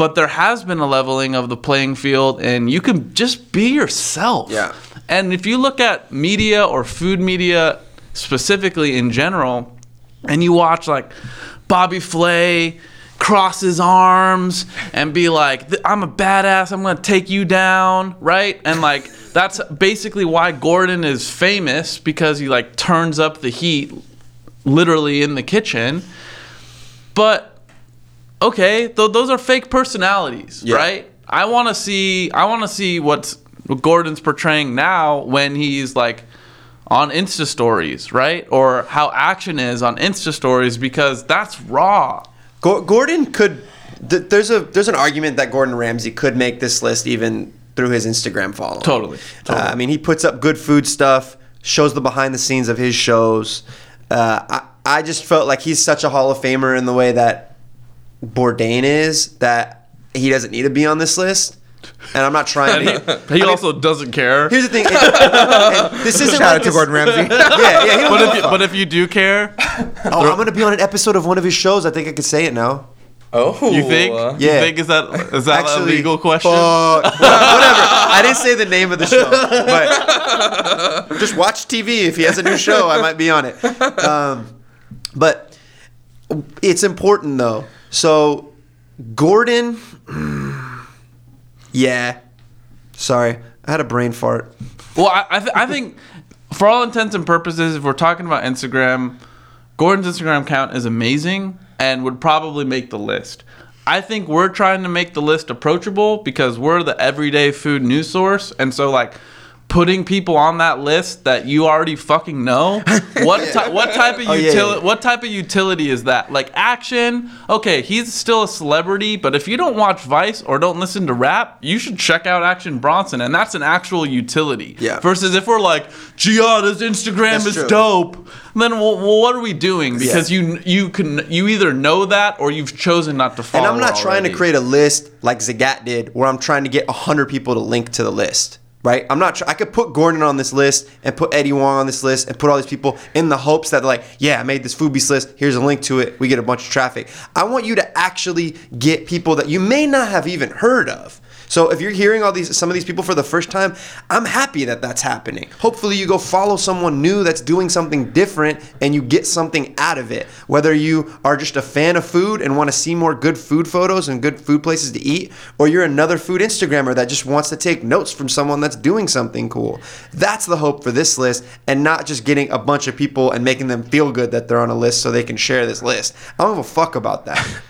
But there has been a leveling of the playing field and you can just be yourself. Yeah. And if you look at media or food media specifically in general, and you watch like Bobby Flay cross his arms and be like, I'm a badass, I'm gonna take you down, right? And like, that's basically why Gordon is famous because he like turns up the heat literally in the kitchen. But okay, th- those are fake personalities, Yeah. right? I want to see I want to see what's what Gordon's portraying now when he's like on Insta stories, right? Or how action is on Insta stories because that's raw. Go- Gordon could. Th- there's a there's an argument that Gordon Ramsay could make this list even through his Instagram following. Totally, Uh, I mean, he puts up good food stuff, shows the behind the scenes of his shows. Uh, I I just felt like he's such a Hall of Famer in the way that Bourdain is that he doesn't need to be on this list. And I'm not trying to. He also doesn't care. Here's the thing. and- and this isn't Shout like out to Gordon Ramsay. Yeah, yeah. He But if you, but if you do care, oh, I'm gonna be on an episode of one of his shows. I think I could say it now. Oh, you think? uh, You Yeah. think is that is that a legal question? fuck. whatever. I didn't say the name of the show, but just watch TV. If he has a new show, I might be on it. Um, but it's important though. So Gordon, yeah. Sorry, I had a brain fart. Well, I I, th- I think for all intents and purposes, if we're talking about Instagram, Gordon's Instagram account is amazing and would probably make the list. I think we're trying to make the list approachable because we're the everyday food news source, and so like putting people on that list that you already fucking know. What ty- what type of Oh, utility? yeah. What type of utility is that? Like action? Okay, he's still a celebrity, but if you don't watch Vice or don't listen to rap, you should check out Action Bronson, and that's an actual utility. Yeah. Versus if we're like, Gianna's Instagram That's is true. dope, then well, well, what are we doing? Because Yeah. you you can you either know that or you've chosen not to follow. And I'm not trying to create a list like Zagat did, where I'm trying to get hundred people to link to the list. Right? I'm not. Tr- I could put Gordon on this list and put Eddie Huang on this list and put all these people in the hopes that like, yeah, I made this food list. Here's a link to it. We get a bunch of traffic. I want you to actually get people that you may not have even heard of. So if you're hearing all these some of these people for the first time, I'm happy that that's happening. Hopefully you go follow someone new that's doing something different and you get something out of it. Whether you are just a fan of food and want to see more good food photos and good food places to eat, or you're another food Instagrammer that just wants to take notes from someone that's doing something cool. That's the hope for this list and not just getting a bunch of people and making them feel good that they're on a list so they can share this list. I don't give a fuck about that.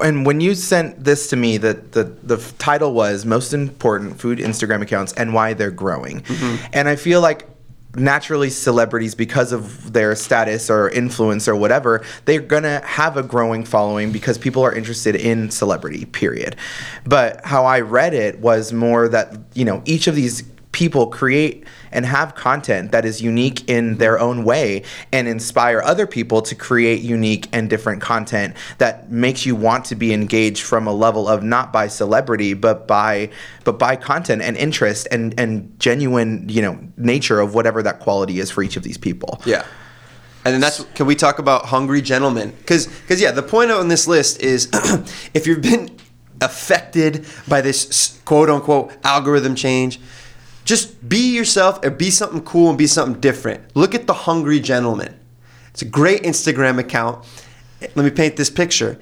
And when you sent this to me, the, the, the title was Most Important Food Instagram Accounts and Why They're Growing. Mm-hmm. And I feel like naturally celebrities, because of their status or influence or whatever, they're going to have a growing following because people are interested in celebrity, period. But how I read it was more that, you know, each of these people create and have content that is unique in their own way and inspire other people to create unique and different content that makes you want to be engaged from a level of not by celebrity but by but by content and interest and and genuine you know nature of whatever that quality is for each of these people Yeah. And then that's can we talk about hungry gentlemen? Because because yeah, the point on this list is if you've been affected by this quote unquote algorithm change, just be yourself and be something cool and be something different. Look at the hungry gentleman. It's a great Instagram account. Let me paint this picture.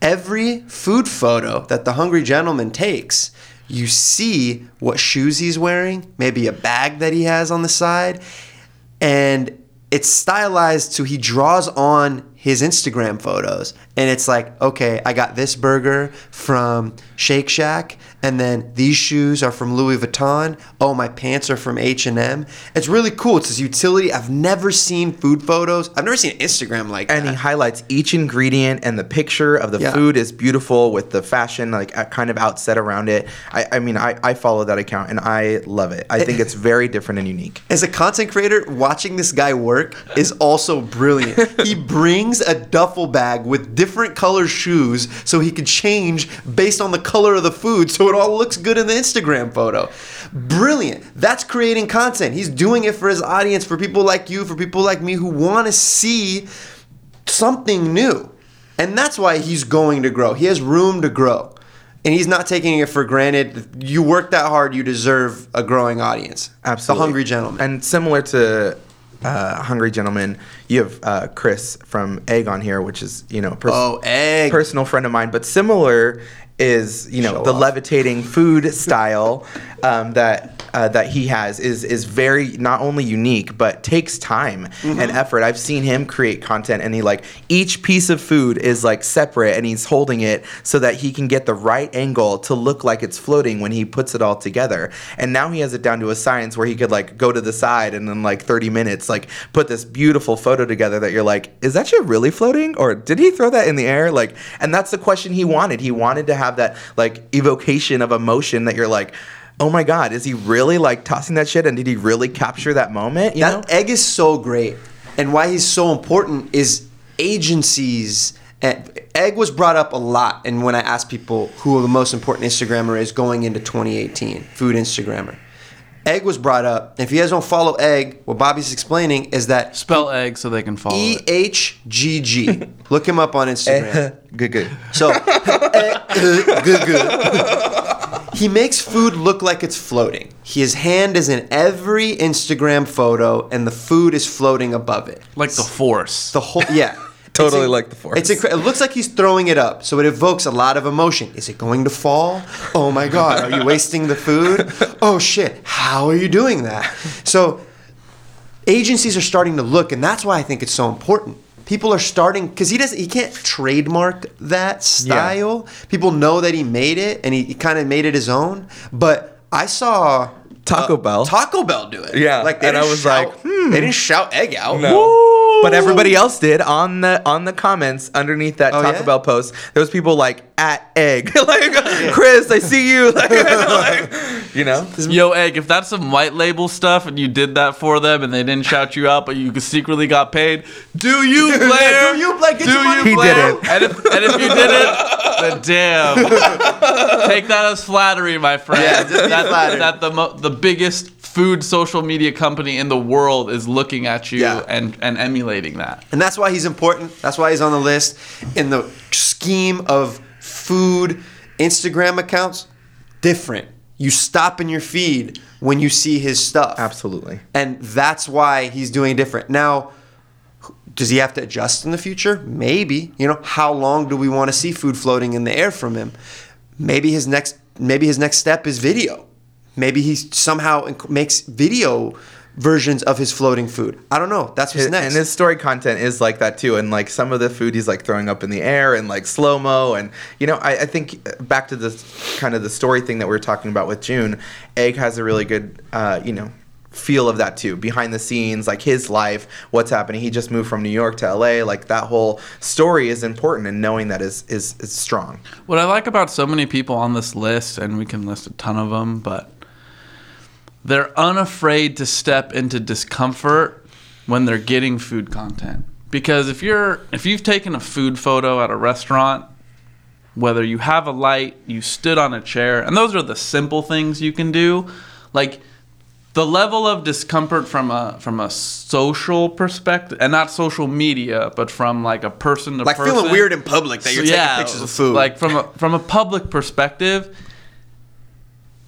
Every food photo that the hungry gentleman takes, you see what shoes he's wearing, maybe a bag that he has on the side, and it's stylized so he draws on his Instagram photos and it's like, okay, I got this burger from Shake Shack and then these shoes are from Louis Vuitton. Oh, my pants are from H&M. It's really cool. It's this utility. I've never seen food photos. I've never seen Instagram like and he highlights each ingredient and the picture of the Yeah. food is beautiful with the fashion like uh, kind of outset around it i, I mean I, I follow that account and i love it i think it's very different and unique As a content creator, watching this guy work is also brilliant. he brings a duffel bag with different color shoes so he can change based on the color of the food so it all looks good in the Instagram photo. Brilliant. That's creating content. He's doing it for his audience, for people like you, for people like me who want to see something new. And that's why he's going to grow. He has room to grow. And he's not taking it for granted. You work that hard, you deserve a growing audience. Absolutely. The hungry gentleman. And similar to uh, Hungry Gentleman, you have uh, Chris from Egg on here, which is, you know, pers- Oh, Egg. personal friend of mine. But similar is, you know, Show the off. levitating food style um, that uh, that he has is is very not only unique but takes time Mm-hmm. and effort. I've seen him create content, and he like each piece of food is like separate, and he's holding it so that he can get the right angle to look like it's floating when he puts it all together. And now he has it down to a science where he could like go to the side and in like 30 minutes like put this beautiful photo together that you're like, is that shit really floating, or did he throw that in the air? Like, and that's the question he wanted. He wanted to have that like evocation of emotion that you're like. Oh my God! Is he really like tossing that shit? And did he really capture that moment? You know? that egg is so great. And why he's so important is agencies. and Egg was brought up a lot. And when I asked people who the most important Instagrammer is going into 2018, food Instagrammer, Egg was brought up. If you guys don't follow Egg, what Bobby's explaining is that Spell egg so they can follow E it. H G G. Look him up on Instagram. good, good. So, eh, good, good. He makes food look like it's floating. His hand is in every Instagram photo, and the food is floating above it. Like the force. The whole, yeah. Totally like the Force. It's incre- it looks like he's throwing it up, so it evokes a lot of emotion. Is it going to fall? Oh my God! Are you wasting the food? Oh shit! How are you doing that? So agencies are starting to look, and that's why I think it's so important. People are starting because he doesn't. He can't trademark that style. People know that he made it, and he, he kind of made it his own. But I saw Taco Bell. Taco Bell do it. Yeah, like they and I was shout- like, hmm. they didn't shout egg out. But everybody else did on the on the comments underneath that Oh, Taco yeah? Bell post. There was people like at egg, like Chris, I see you, like, like, you know. Yo, egg, if that's some white label stuff and you did that for them and they didn't shout you out, but you secretly got paid, do you, Blair? Do you, Blair? Get do your money, you, He Blair? didn't. And if, and if you did it, then damn. Take that as flattery, my friend. Yeah, just be that, flattered. that the mo- the biggest food social media company in the world is looking at you Yeah. and, and emulating that. And that's why he's important. That's why he's on the list. In the scheme of food Instagram accounts, different. You stop in your feed when you see his stuff. Absolutely. And that's why he's doing different. Now, does he have to adjust in the future? Maybe. You know, how long do we want to see food floating in the air from him? Maybe his next maybe his next step is video. Maybe he somehow inc- makes video versions of his floating food. I don't know. That's what's next. And his story content is like that too. And like some of the food he's like throwing up in the air and like slow mo. And you know, I, I think back to this kind of the story thing that we were talking about with June, Egg has a really good, uh, you know, feel of that too. Behind the scenes, like his life, what's happening. He just moved from New York to LA. Like that whole story is important, and knowing that is is, is strong. What I like about so many people on this list, and we can list a ton of them, but they're unafraid to step into discomfort when they're getting food content. Because if you're if you've taken a food photo at a restaurant, whether you have a light, you stood on a chair, and those are the simple things you can do, like the level of discomfort from a from a social perspective and not social media but from like a person to like person feeling weird in public that you're so, taking pictures of food. Like from a from a public perspective,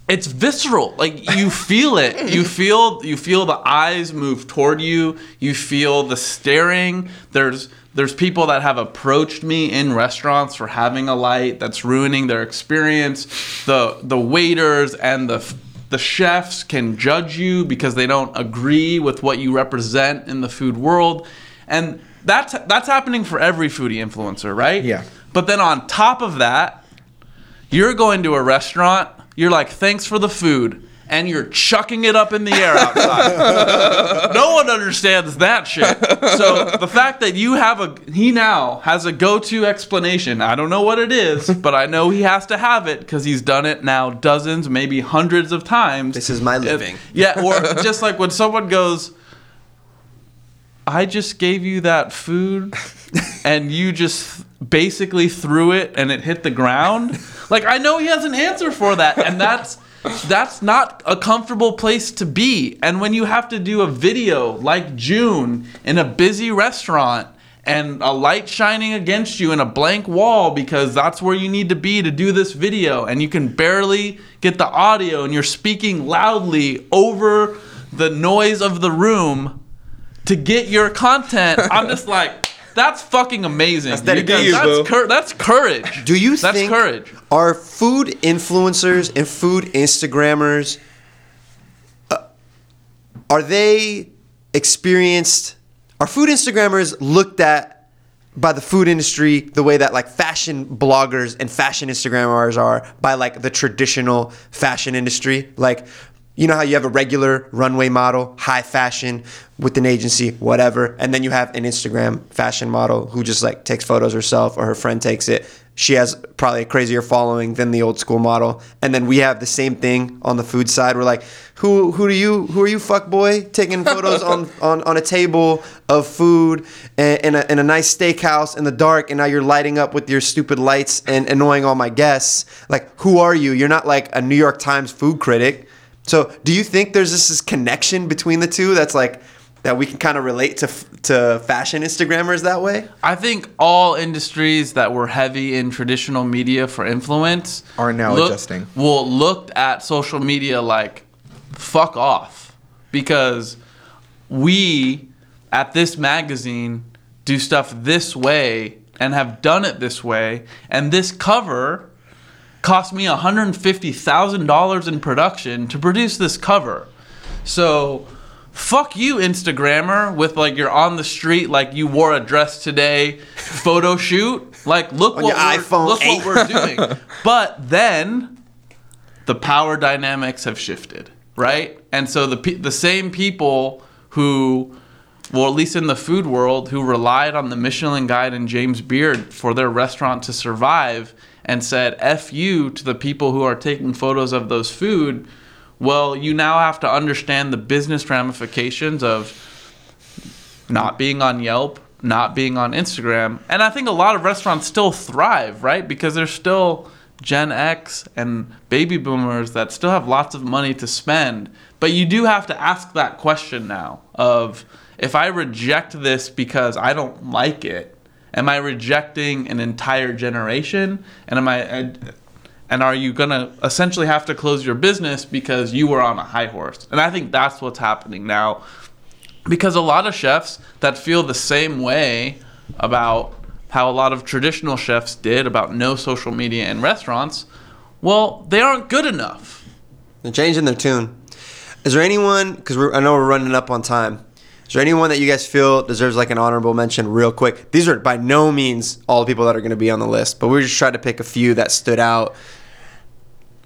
it's visceral. Like you feel it. You feel you feel the eyes move toward you. You feel the staring. There's there's people that have approached me in restaurants for having a light that's ruining their experience. The the waiters and the the chefs can judge you because they don't agree with what you represent in the food world. And that's that's happening for every foodie influencer, right? Yeah. But then on top of that, you're going to a restaurant, you're like, "Thanks for the food." And you're chucking it up in the air outside. no one understands that shit. So the fact that you have a he now has a go-to explanation. I don't know what it is, but I know he has to have it because he's done it now dozens, maybe hundreds of times. This is my living. yeah, or just like when someone goes, I just gave you that food and you just basically threw it and it hit the ground. Like I know he has an answer for that and that's that's not a comfortable place to be. And when you have to do a video like June in a busy restaurant and a light shining against you and a blank wall because that's where you need to be to do this video and you can barely get the audio and you're speaking loudly over the noise of the room to get your content. I'm just like, that's fucking amazing. That's dedication, that's, bro. cour- that's courage. Do you That's think courage. are food influencers and food Instagrammers uh, are they experienced are food Instagrammers looked at by the food industry the way that like fashion bloggers and fashion Instagrammers are by like the traditional fashion industry like you know how you have a regular runway model, high fashion with an agency, whatever, and then you have an Instagram fashion model who just like takes photos herself or her friend takes it. She has probably a crazier following than the old school model. And then we have the same thing on the food side. We're like, who who do you who are you fuck boy taking photos on, on on a table of food and in a, in a nice steakhouse in the dark and now you're lighting up with your stupid lights and annoying all my guests. Like, who are you? You're not like a New York Times food critic. So, do you think there's this, this connection between the two that's like that we can kind of relate to to fashion Instagrammers that way? I think all industries that were heavy in traditional media for influence Are now adjusting. Well, looked at social media like fuck off because we at this magazine do stuff this way and have done it this way and this cover cost me $150,000 in production to produce this cover. So, fuck you, Instagrammer, with like you're on the street, like you wore a dress today, photo shoot. Like, look what we're, look what we're doing. but then the power dynamics have shifted, right? And so the the same people who, well, at least in the food world, who relied on the Michelin Guide and James Beard for their restaurant to survive, and said "f you" to the people who are taking photos of those food. Well, you now have to understand the business ramifications of not being on Yelp, not being on Instagram. And I think a lot of restaurants still thrive, right? Because there's still Gen X and baby boomers that still have lots of money to spend. But you do have to ask that question now of if I reject this because I don't like it, am I rejecting an entire generation? And am I and are you going to essentially have to close your business because you were on a high horse? And I think that's what's happening now because a lot of chefs that feel the same way about how a lot of traditional chefs did about no social media in restaurants, well, they aren't good enough. They're changing their tune. Is there anyone? Because I know we're running up on time. Is there anyone that you guys feel deserves like an honorable mention, real quick? These are by no means all the people that are going to be on the list, but we just tried to pick a few that stood out.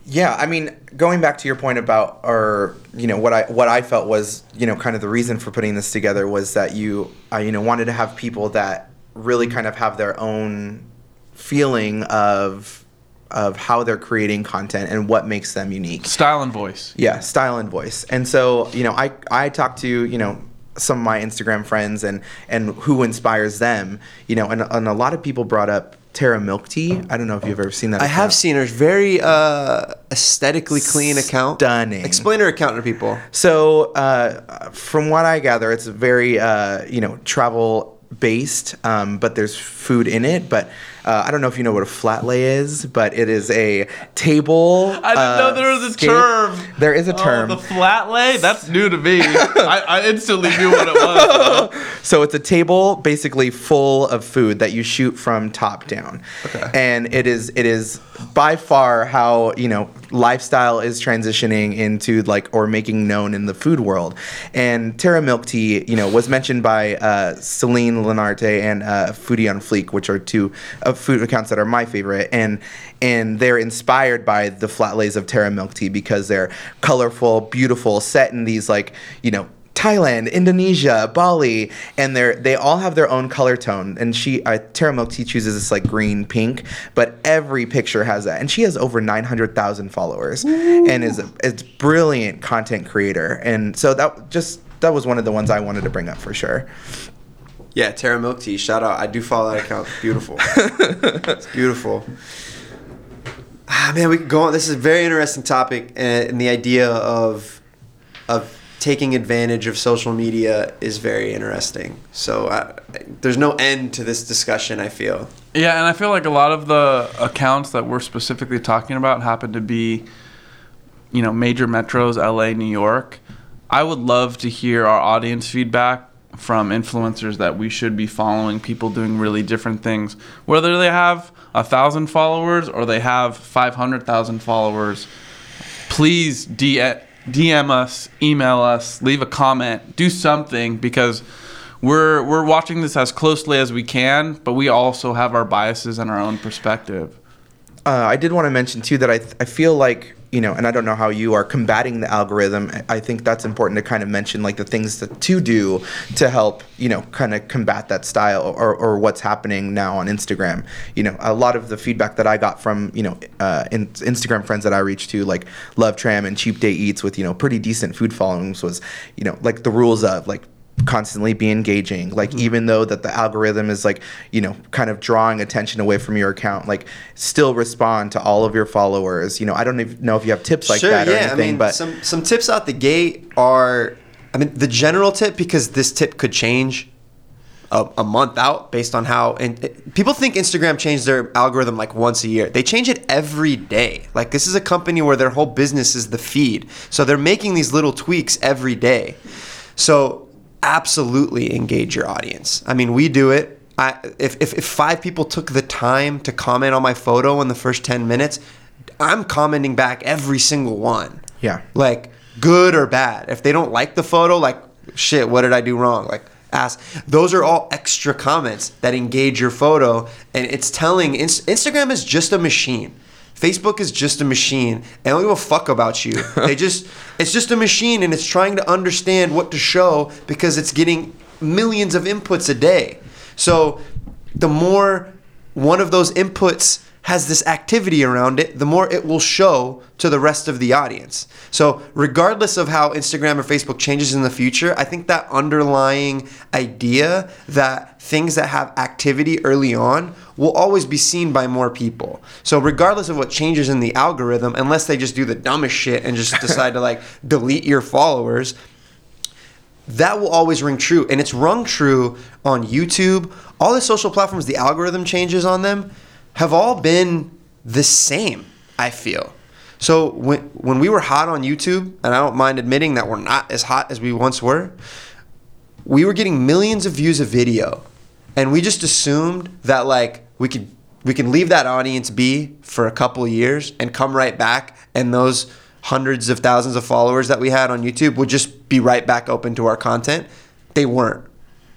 Yeah, I mean, going back to your point about, or you know, what I what I felt was, you know, kind of the reason for putting this together was that you, I, you know, wanted to have people that really kind of have their own feeling of of how they're creating content and what makes them unique. Style and voice. Yeah, style and voice. And so, you know, I I talked to, you know, some of my Instagram friends and and who inspires them, you know, and, and a lot of people brought up Tara Milk Tea. I don't know if you've ever seen that. I have seen her very uh, aesthetically clean account. Stunning. Explain her account to people. So, uh, from what I gather, it's very, uh, you know, travel based, um, but there's food in it. But uh, I don't know if you know what a flat lay is, but it is a table. I didn't uh, know there was a scape- term. There is a Oh, term. the flat lay? That's new to me. I, I instantly knew what it was. So it's a table basically full of food that you shoot from top down. Okay. And it is it is by far how, you know, lifestyle is transitioning into like or making known in the food world. And Tara Milk Tea, you know, was mentioned by uh, Celine Lenarte and uh, Foodie on Fleek, which are two uh, food accounts that are my favorite, and and they're inspired by the flat lays of Tara Milk Tea because they're colorful, beautiful, set in these like you know Thailand, Indonesia, Bali, and they're they all have their own color tone. And she, uh, Tara Milk Tea chooses this like green pink, but every picture has that. And she has over nine hundred thousand followers, and is a it's brilliant content creator. And so that just that was one of the ones I wanted to bring up for sure. Yeah, Tara Milk Tea. Shout out. I do follow that account. Beautiful. it's beautiful. Ah, man, we could go on. This is a very interesting topic, and, and the idea of of taking advantage of social media is very interesting. So uh, there's no end to this discussion. I feel. Yeah, and I feel like a lot of the accounts that we're specifically talking about happen to be, you know, major metros, LA, New York. I would love to hear our audience feedback from influencers that we should be following, people doing really different things, whether they have a thousand followers or they have 500,000 followers. Please DM, us, email us, leave a comment, do something because we're we're watching this as closely as we can, but we also have our biases and our own perspective. Uh, I did want to mention too that I I feel like you know, and I don't know how you are combating the algorithm. I think that's important to kind of mention like the things that to do to help you know kind of combat that style or, or what's happening now on Instagram. You know, a lot of the feedback that I got from you know uh, in, Instagram friends that I reached to like Love Tram and Cheap Day Eats with you know pretty decent food followings was you know like the rules of like constantly be engaging. Like mm-hmm. even though that the algorithm is like you know kind of drawing attention away from your account like still respond to all of your followers. You know i don't even know if you have tips like sure, that or yeah, anything I mean, but some some tips out the gate are i mean the general tip because this tip could change a, a month out based on how and it, people think instagram changed their algorithm like once a year. They change it every day. Like this is a company where their whole business is the feed. So they're making these little tweaks every day. So absolutely engage your audience. I mean, we do it. I, if, if, if five people took the time to comment on my photo in the first 10 minutes, I'm commenting back every single one. Yeah. Like, good or bad. If they don't like the photo, like, shit, what did I do wrong? Like, ask. Those are all extra comments that engage your photo. And it's telling Instagram is just a machine. Facebook is just a machine. They don't give a fuck about you. they just it's just a machine and it's trying to understand what to show because it's getting millions of inputs a day. So the more one of those inputs has this activity around it, the more it will show to the rest of the audience. So, regardless of how Instagram or Facebook changes in the future, I think that underlying idea that things that have activity early on will always be seen by more people. So, regardless of what changes in the algorithm, unless they just do the dumbest shit and just decide to like delete your followers, that will always ring true. And it's rung true on YouTube, all the social platforms, the algorithm changes on them have all been the same, I feel. So when when we were hot on YouTube, and I don't mind admitting that we're not as hot as we once were, we were getting millions of views of video. And we just assumed that like we could we can leave that audience be for a couple years and come right back and those hundreds of thousands of followers that we had on YouTube would just be right back open to our content. They weren't.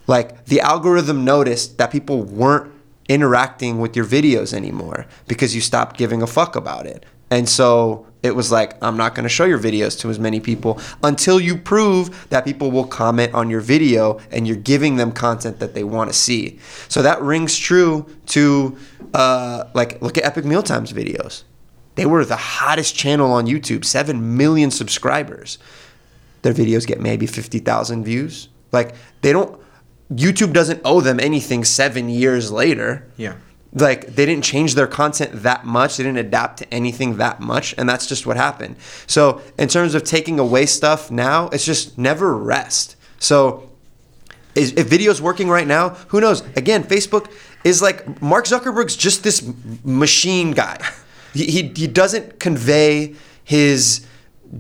Like the algorithm noticed that people weren't interacting with your videos anymore because you stopped giving a fuck about it. And so it was like, I'm not going to show your videos to as many people until you prove that people will comment on your video and you're giving them content that they want to see. So that rings true to, uh, like, look at Epic Meal Time's videos. They were the hottest channel on YouTube, 7 million subscribers. Their videos get maybe 50,000 views. Like, they don't, YouTube doesn't owe them anything seven years later. Yeah. Like they didn't change their content that much. They didn't adapt to anything that much. And that's just what happened. So, in terms of taking away stuff now, it's just never rest. So, is, if video's working right now, who knows? Again, Facebook is like Mark Zuckerberg's just this machine guy. He, he, he doesn't convey his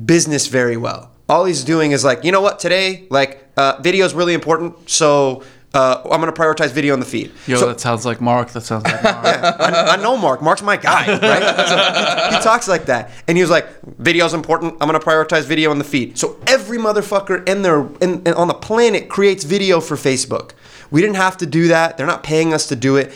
business very well all he's doing is like, you know what, today, like, uh, video is really important. So Uh, I'm gonna prioritize video on the feed. Yo, So- that sounds like Mark. That sounds like Mark. I, I know Mark. Mark's my guy, right? So he, talks like that, and he was like, "Video's important. I'm gonna prioritize video on the feed." So every motherfucker in there in, in- on the planet creates video for Facebook. We didn't have to do that. They're not paying us to do it.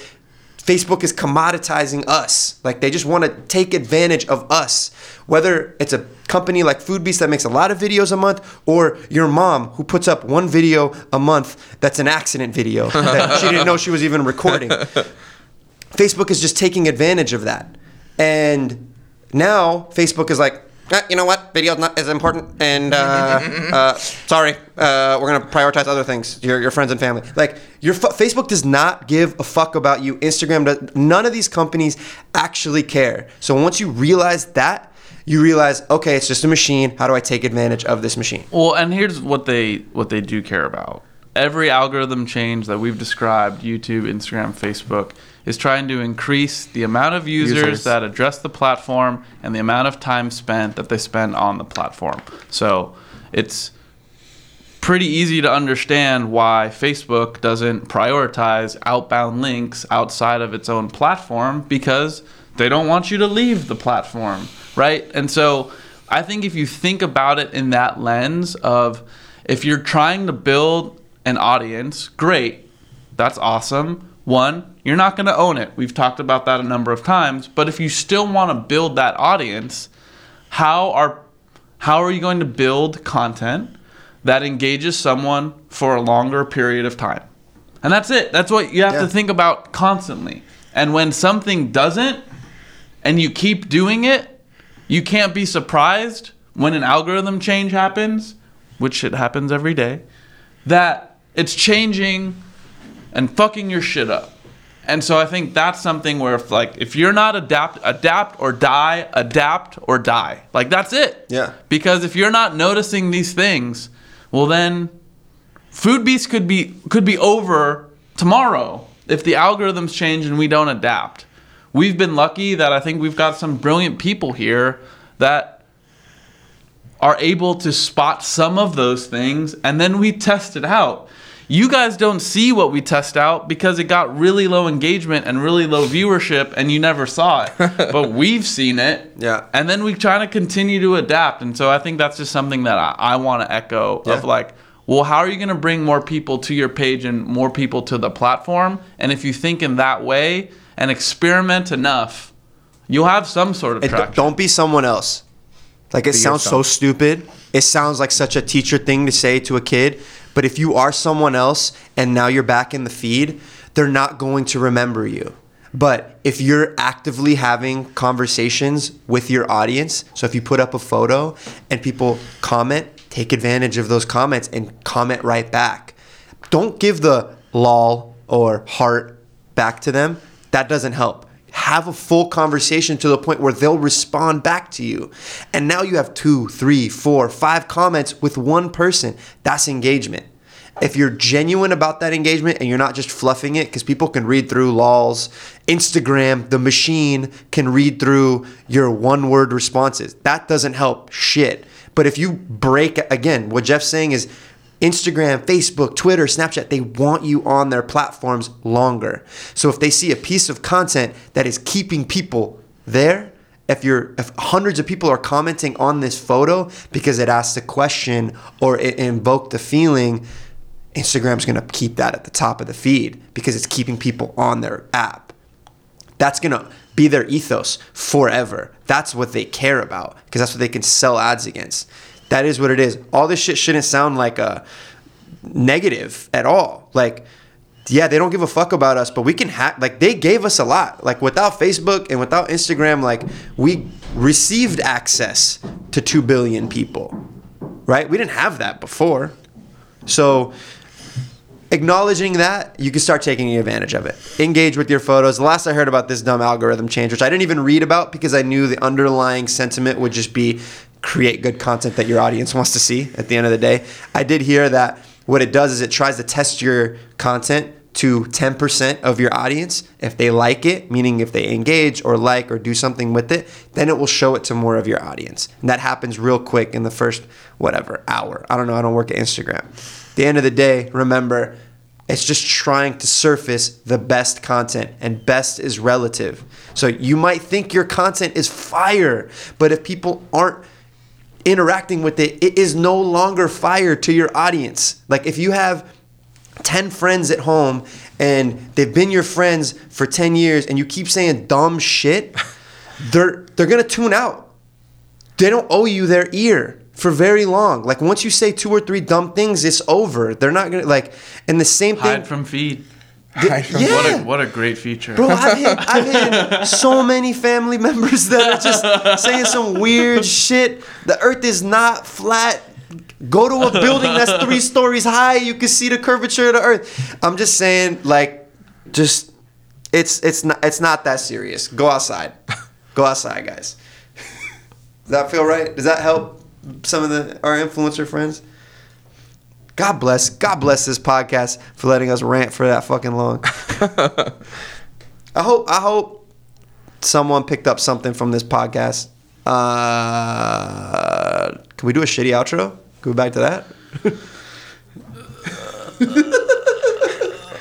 Facebook is commoditizing us. Like they just want to take advantage of us. Whether it's a company like Foodbeast that makes a lot of videos a month, or your mom who puts up one video a month that's an accident video that she didn't know she was even recording. Facebook is just taking advantage of that. And now Facebook is like, "Eh, you know what? Video's not as important. And uh, uh, sorry, uh, we're going to prioritize other things, your, your friends and family. Like, your fu- Facebook does not give a fuck about you. Instagram does. None of these companies actually care. So once you realize that, you realize, okay, it's just a machine. How do I take advantage of this machine? Well, and here's what they what they do care about. Every algorithm change that we've described, YouTube, Instagram, Facebook, is trying to increase the amount of users, Users. that address the platform and the amount of time spent that they spend on the platform. So it's pretty easy to understand why Facebook doesn't prioritize outbound links outside of its own platform because they don't want you to leave the platform, right? And so I think if you think about it in that lens of if you're trying to build an audience, great. That's awesome. One, you're not going to own it. We've talked about that a number of times, but if you still want to build that audience, how are how are you going to build content that engages someone for a longer period of time? And that's it. That's what you have Yeah. to think about constantly. And when something doesn't and you keep doing it, you can't be surprised when an algorithm change happens, which it happens every day, that it's changing and fucking your shit up. And so I think that's something where if like if you're not adapt adapt or die, adapt or die. Like that's it. Yeah. Because if you're not noticing these things, well then Foodbeast could be could be over tomorrow if the algorithms change and we don't adapt. We've been lucky that I think we've got some brilliant people here that are able to spot some of those things and then we test it out. You guys don't see what we test out because it got really low engagement and really low viewership and you never saw it. but we've seen it. Yeah. And then we try to continue to adapt. And so I think that's just something that I, I want to echo Yeah. of like, well, how are you going to bring more people to your page and more people to the platform? And if you think in that way and experiment enough, you'll have some sort of And d- traction. don't be someone else. Like it Be sounds so stupid. It sounds like such a teacher thing to say to a kid. But if you are someone else and now you're back in the feed, they're not going to remember you. But if you're actively having conversations with your audience, so if you put up a photo and people comment, take advantage of those comments and comment right back. Don't give the lol or heart back to them. That doesn't help. Have a full conversation to the point where they'll respond back to you. And now you have two, three, four, five comments with one person. That's engagement. If you're genuine about that engagement and you're not just fluffing it, because people can read through lols, Instagram, the machine can read through your one word responses. That doesn't help shit. But if you break, again, what Jeff's saying is Instagram, Facebook, Twitter, Snapchat, they want you on their platforms longer. So if they see a piece of content that is keeping people there, if you're if hundreds of people are commenting on this photo because it asked a question or it invoked the feeling, Instagram's gonna keep that at the top of the feed because it's keeping people on their app. That's gonna be their ethos forever. That's what they care about because that's what they can sell ads against. That is what it is. All this shit shouldn't sound like a negative at all. Like, yeah, they don't give a fuck about us, but we can hack. Like, they gave us a lot. Like, without Facebook and without Instagram, like, we received access to 2 billion people, right? We didn't have that before. So, acknowledging that, you can start taking advantage of it. Engage with your photos. The last I heard about this dumb algorithm change, which I didn't even read about because I knew the underlying sentiment would just be create good content that your audience wants to see at the end of the day. I did hear that what it does is it tries to test your content to 10% of your audience. If they like it, meaning if they engage or like or do something with it, then it will show it to more of your audience. And that happens real quick in the first, whatever, hour. I don't know. I don't work at Instagram. At the end of the day, remember, It's just trying to surface the best content, and best is relative. So you might think your content is fire, but if people aren't interacting with it, it is no longer fire to your audience. Like if you have 10 friends at home and they've been your friends for 10 years and you keep saying dumb shit, they're they're going to tune out. They don't owe you their ear for very long. Like once you say two or three dumb things, it's over. They're not going to like and the same thing Hide from feed. Hide Yeah. What a what a great feature. Bro, I've hit, I've hit so many family members that are just saying some weird shit. The earth is not flat. Go to a building that's three stories high. You can see the curvature of the earth. I'm just saying, like, just it's it's not it's not that serious. Go outside. Go outside, guys. Does that feel right? Does that help some of the our influencer friends? God bless. God bless this podcast for letting us rant for that fucking long. I hope I hope someone picked up something from this podcast. Uh, can we do a shitty outro? Go back to that.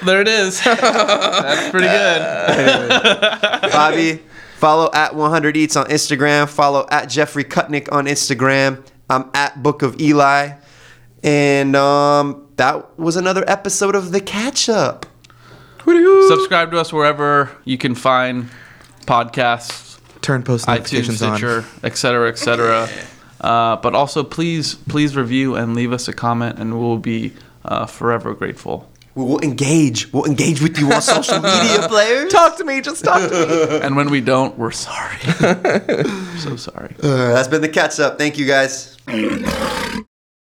There it is. That's pretty good. Bobby, follow at 100 Eats on Instagram. Follow at Jeffrey Kutnick on Instagram. I'm at Book of Eli. And um, that was another episode of The Katchup. Subscribe to us wherever you can find podcasts, Turn post iTunes, notifications on. Stitcher, et cetera, et cetera. Uh, but also, please, please review and leave us a comment, and we'll be uh, forever grateful. We will engage. We'll engage with you on social media, players. Talk to me. Just talk to me. And when we don't, we're sorry. so sorry. Uh, that's been The Katchup. Thank you, guys.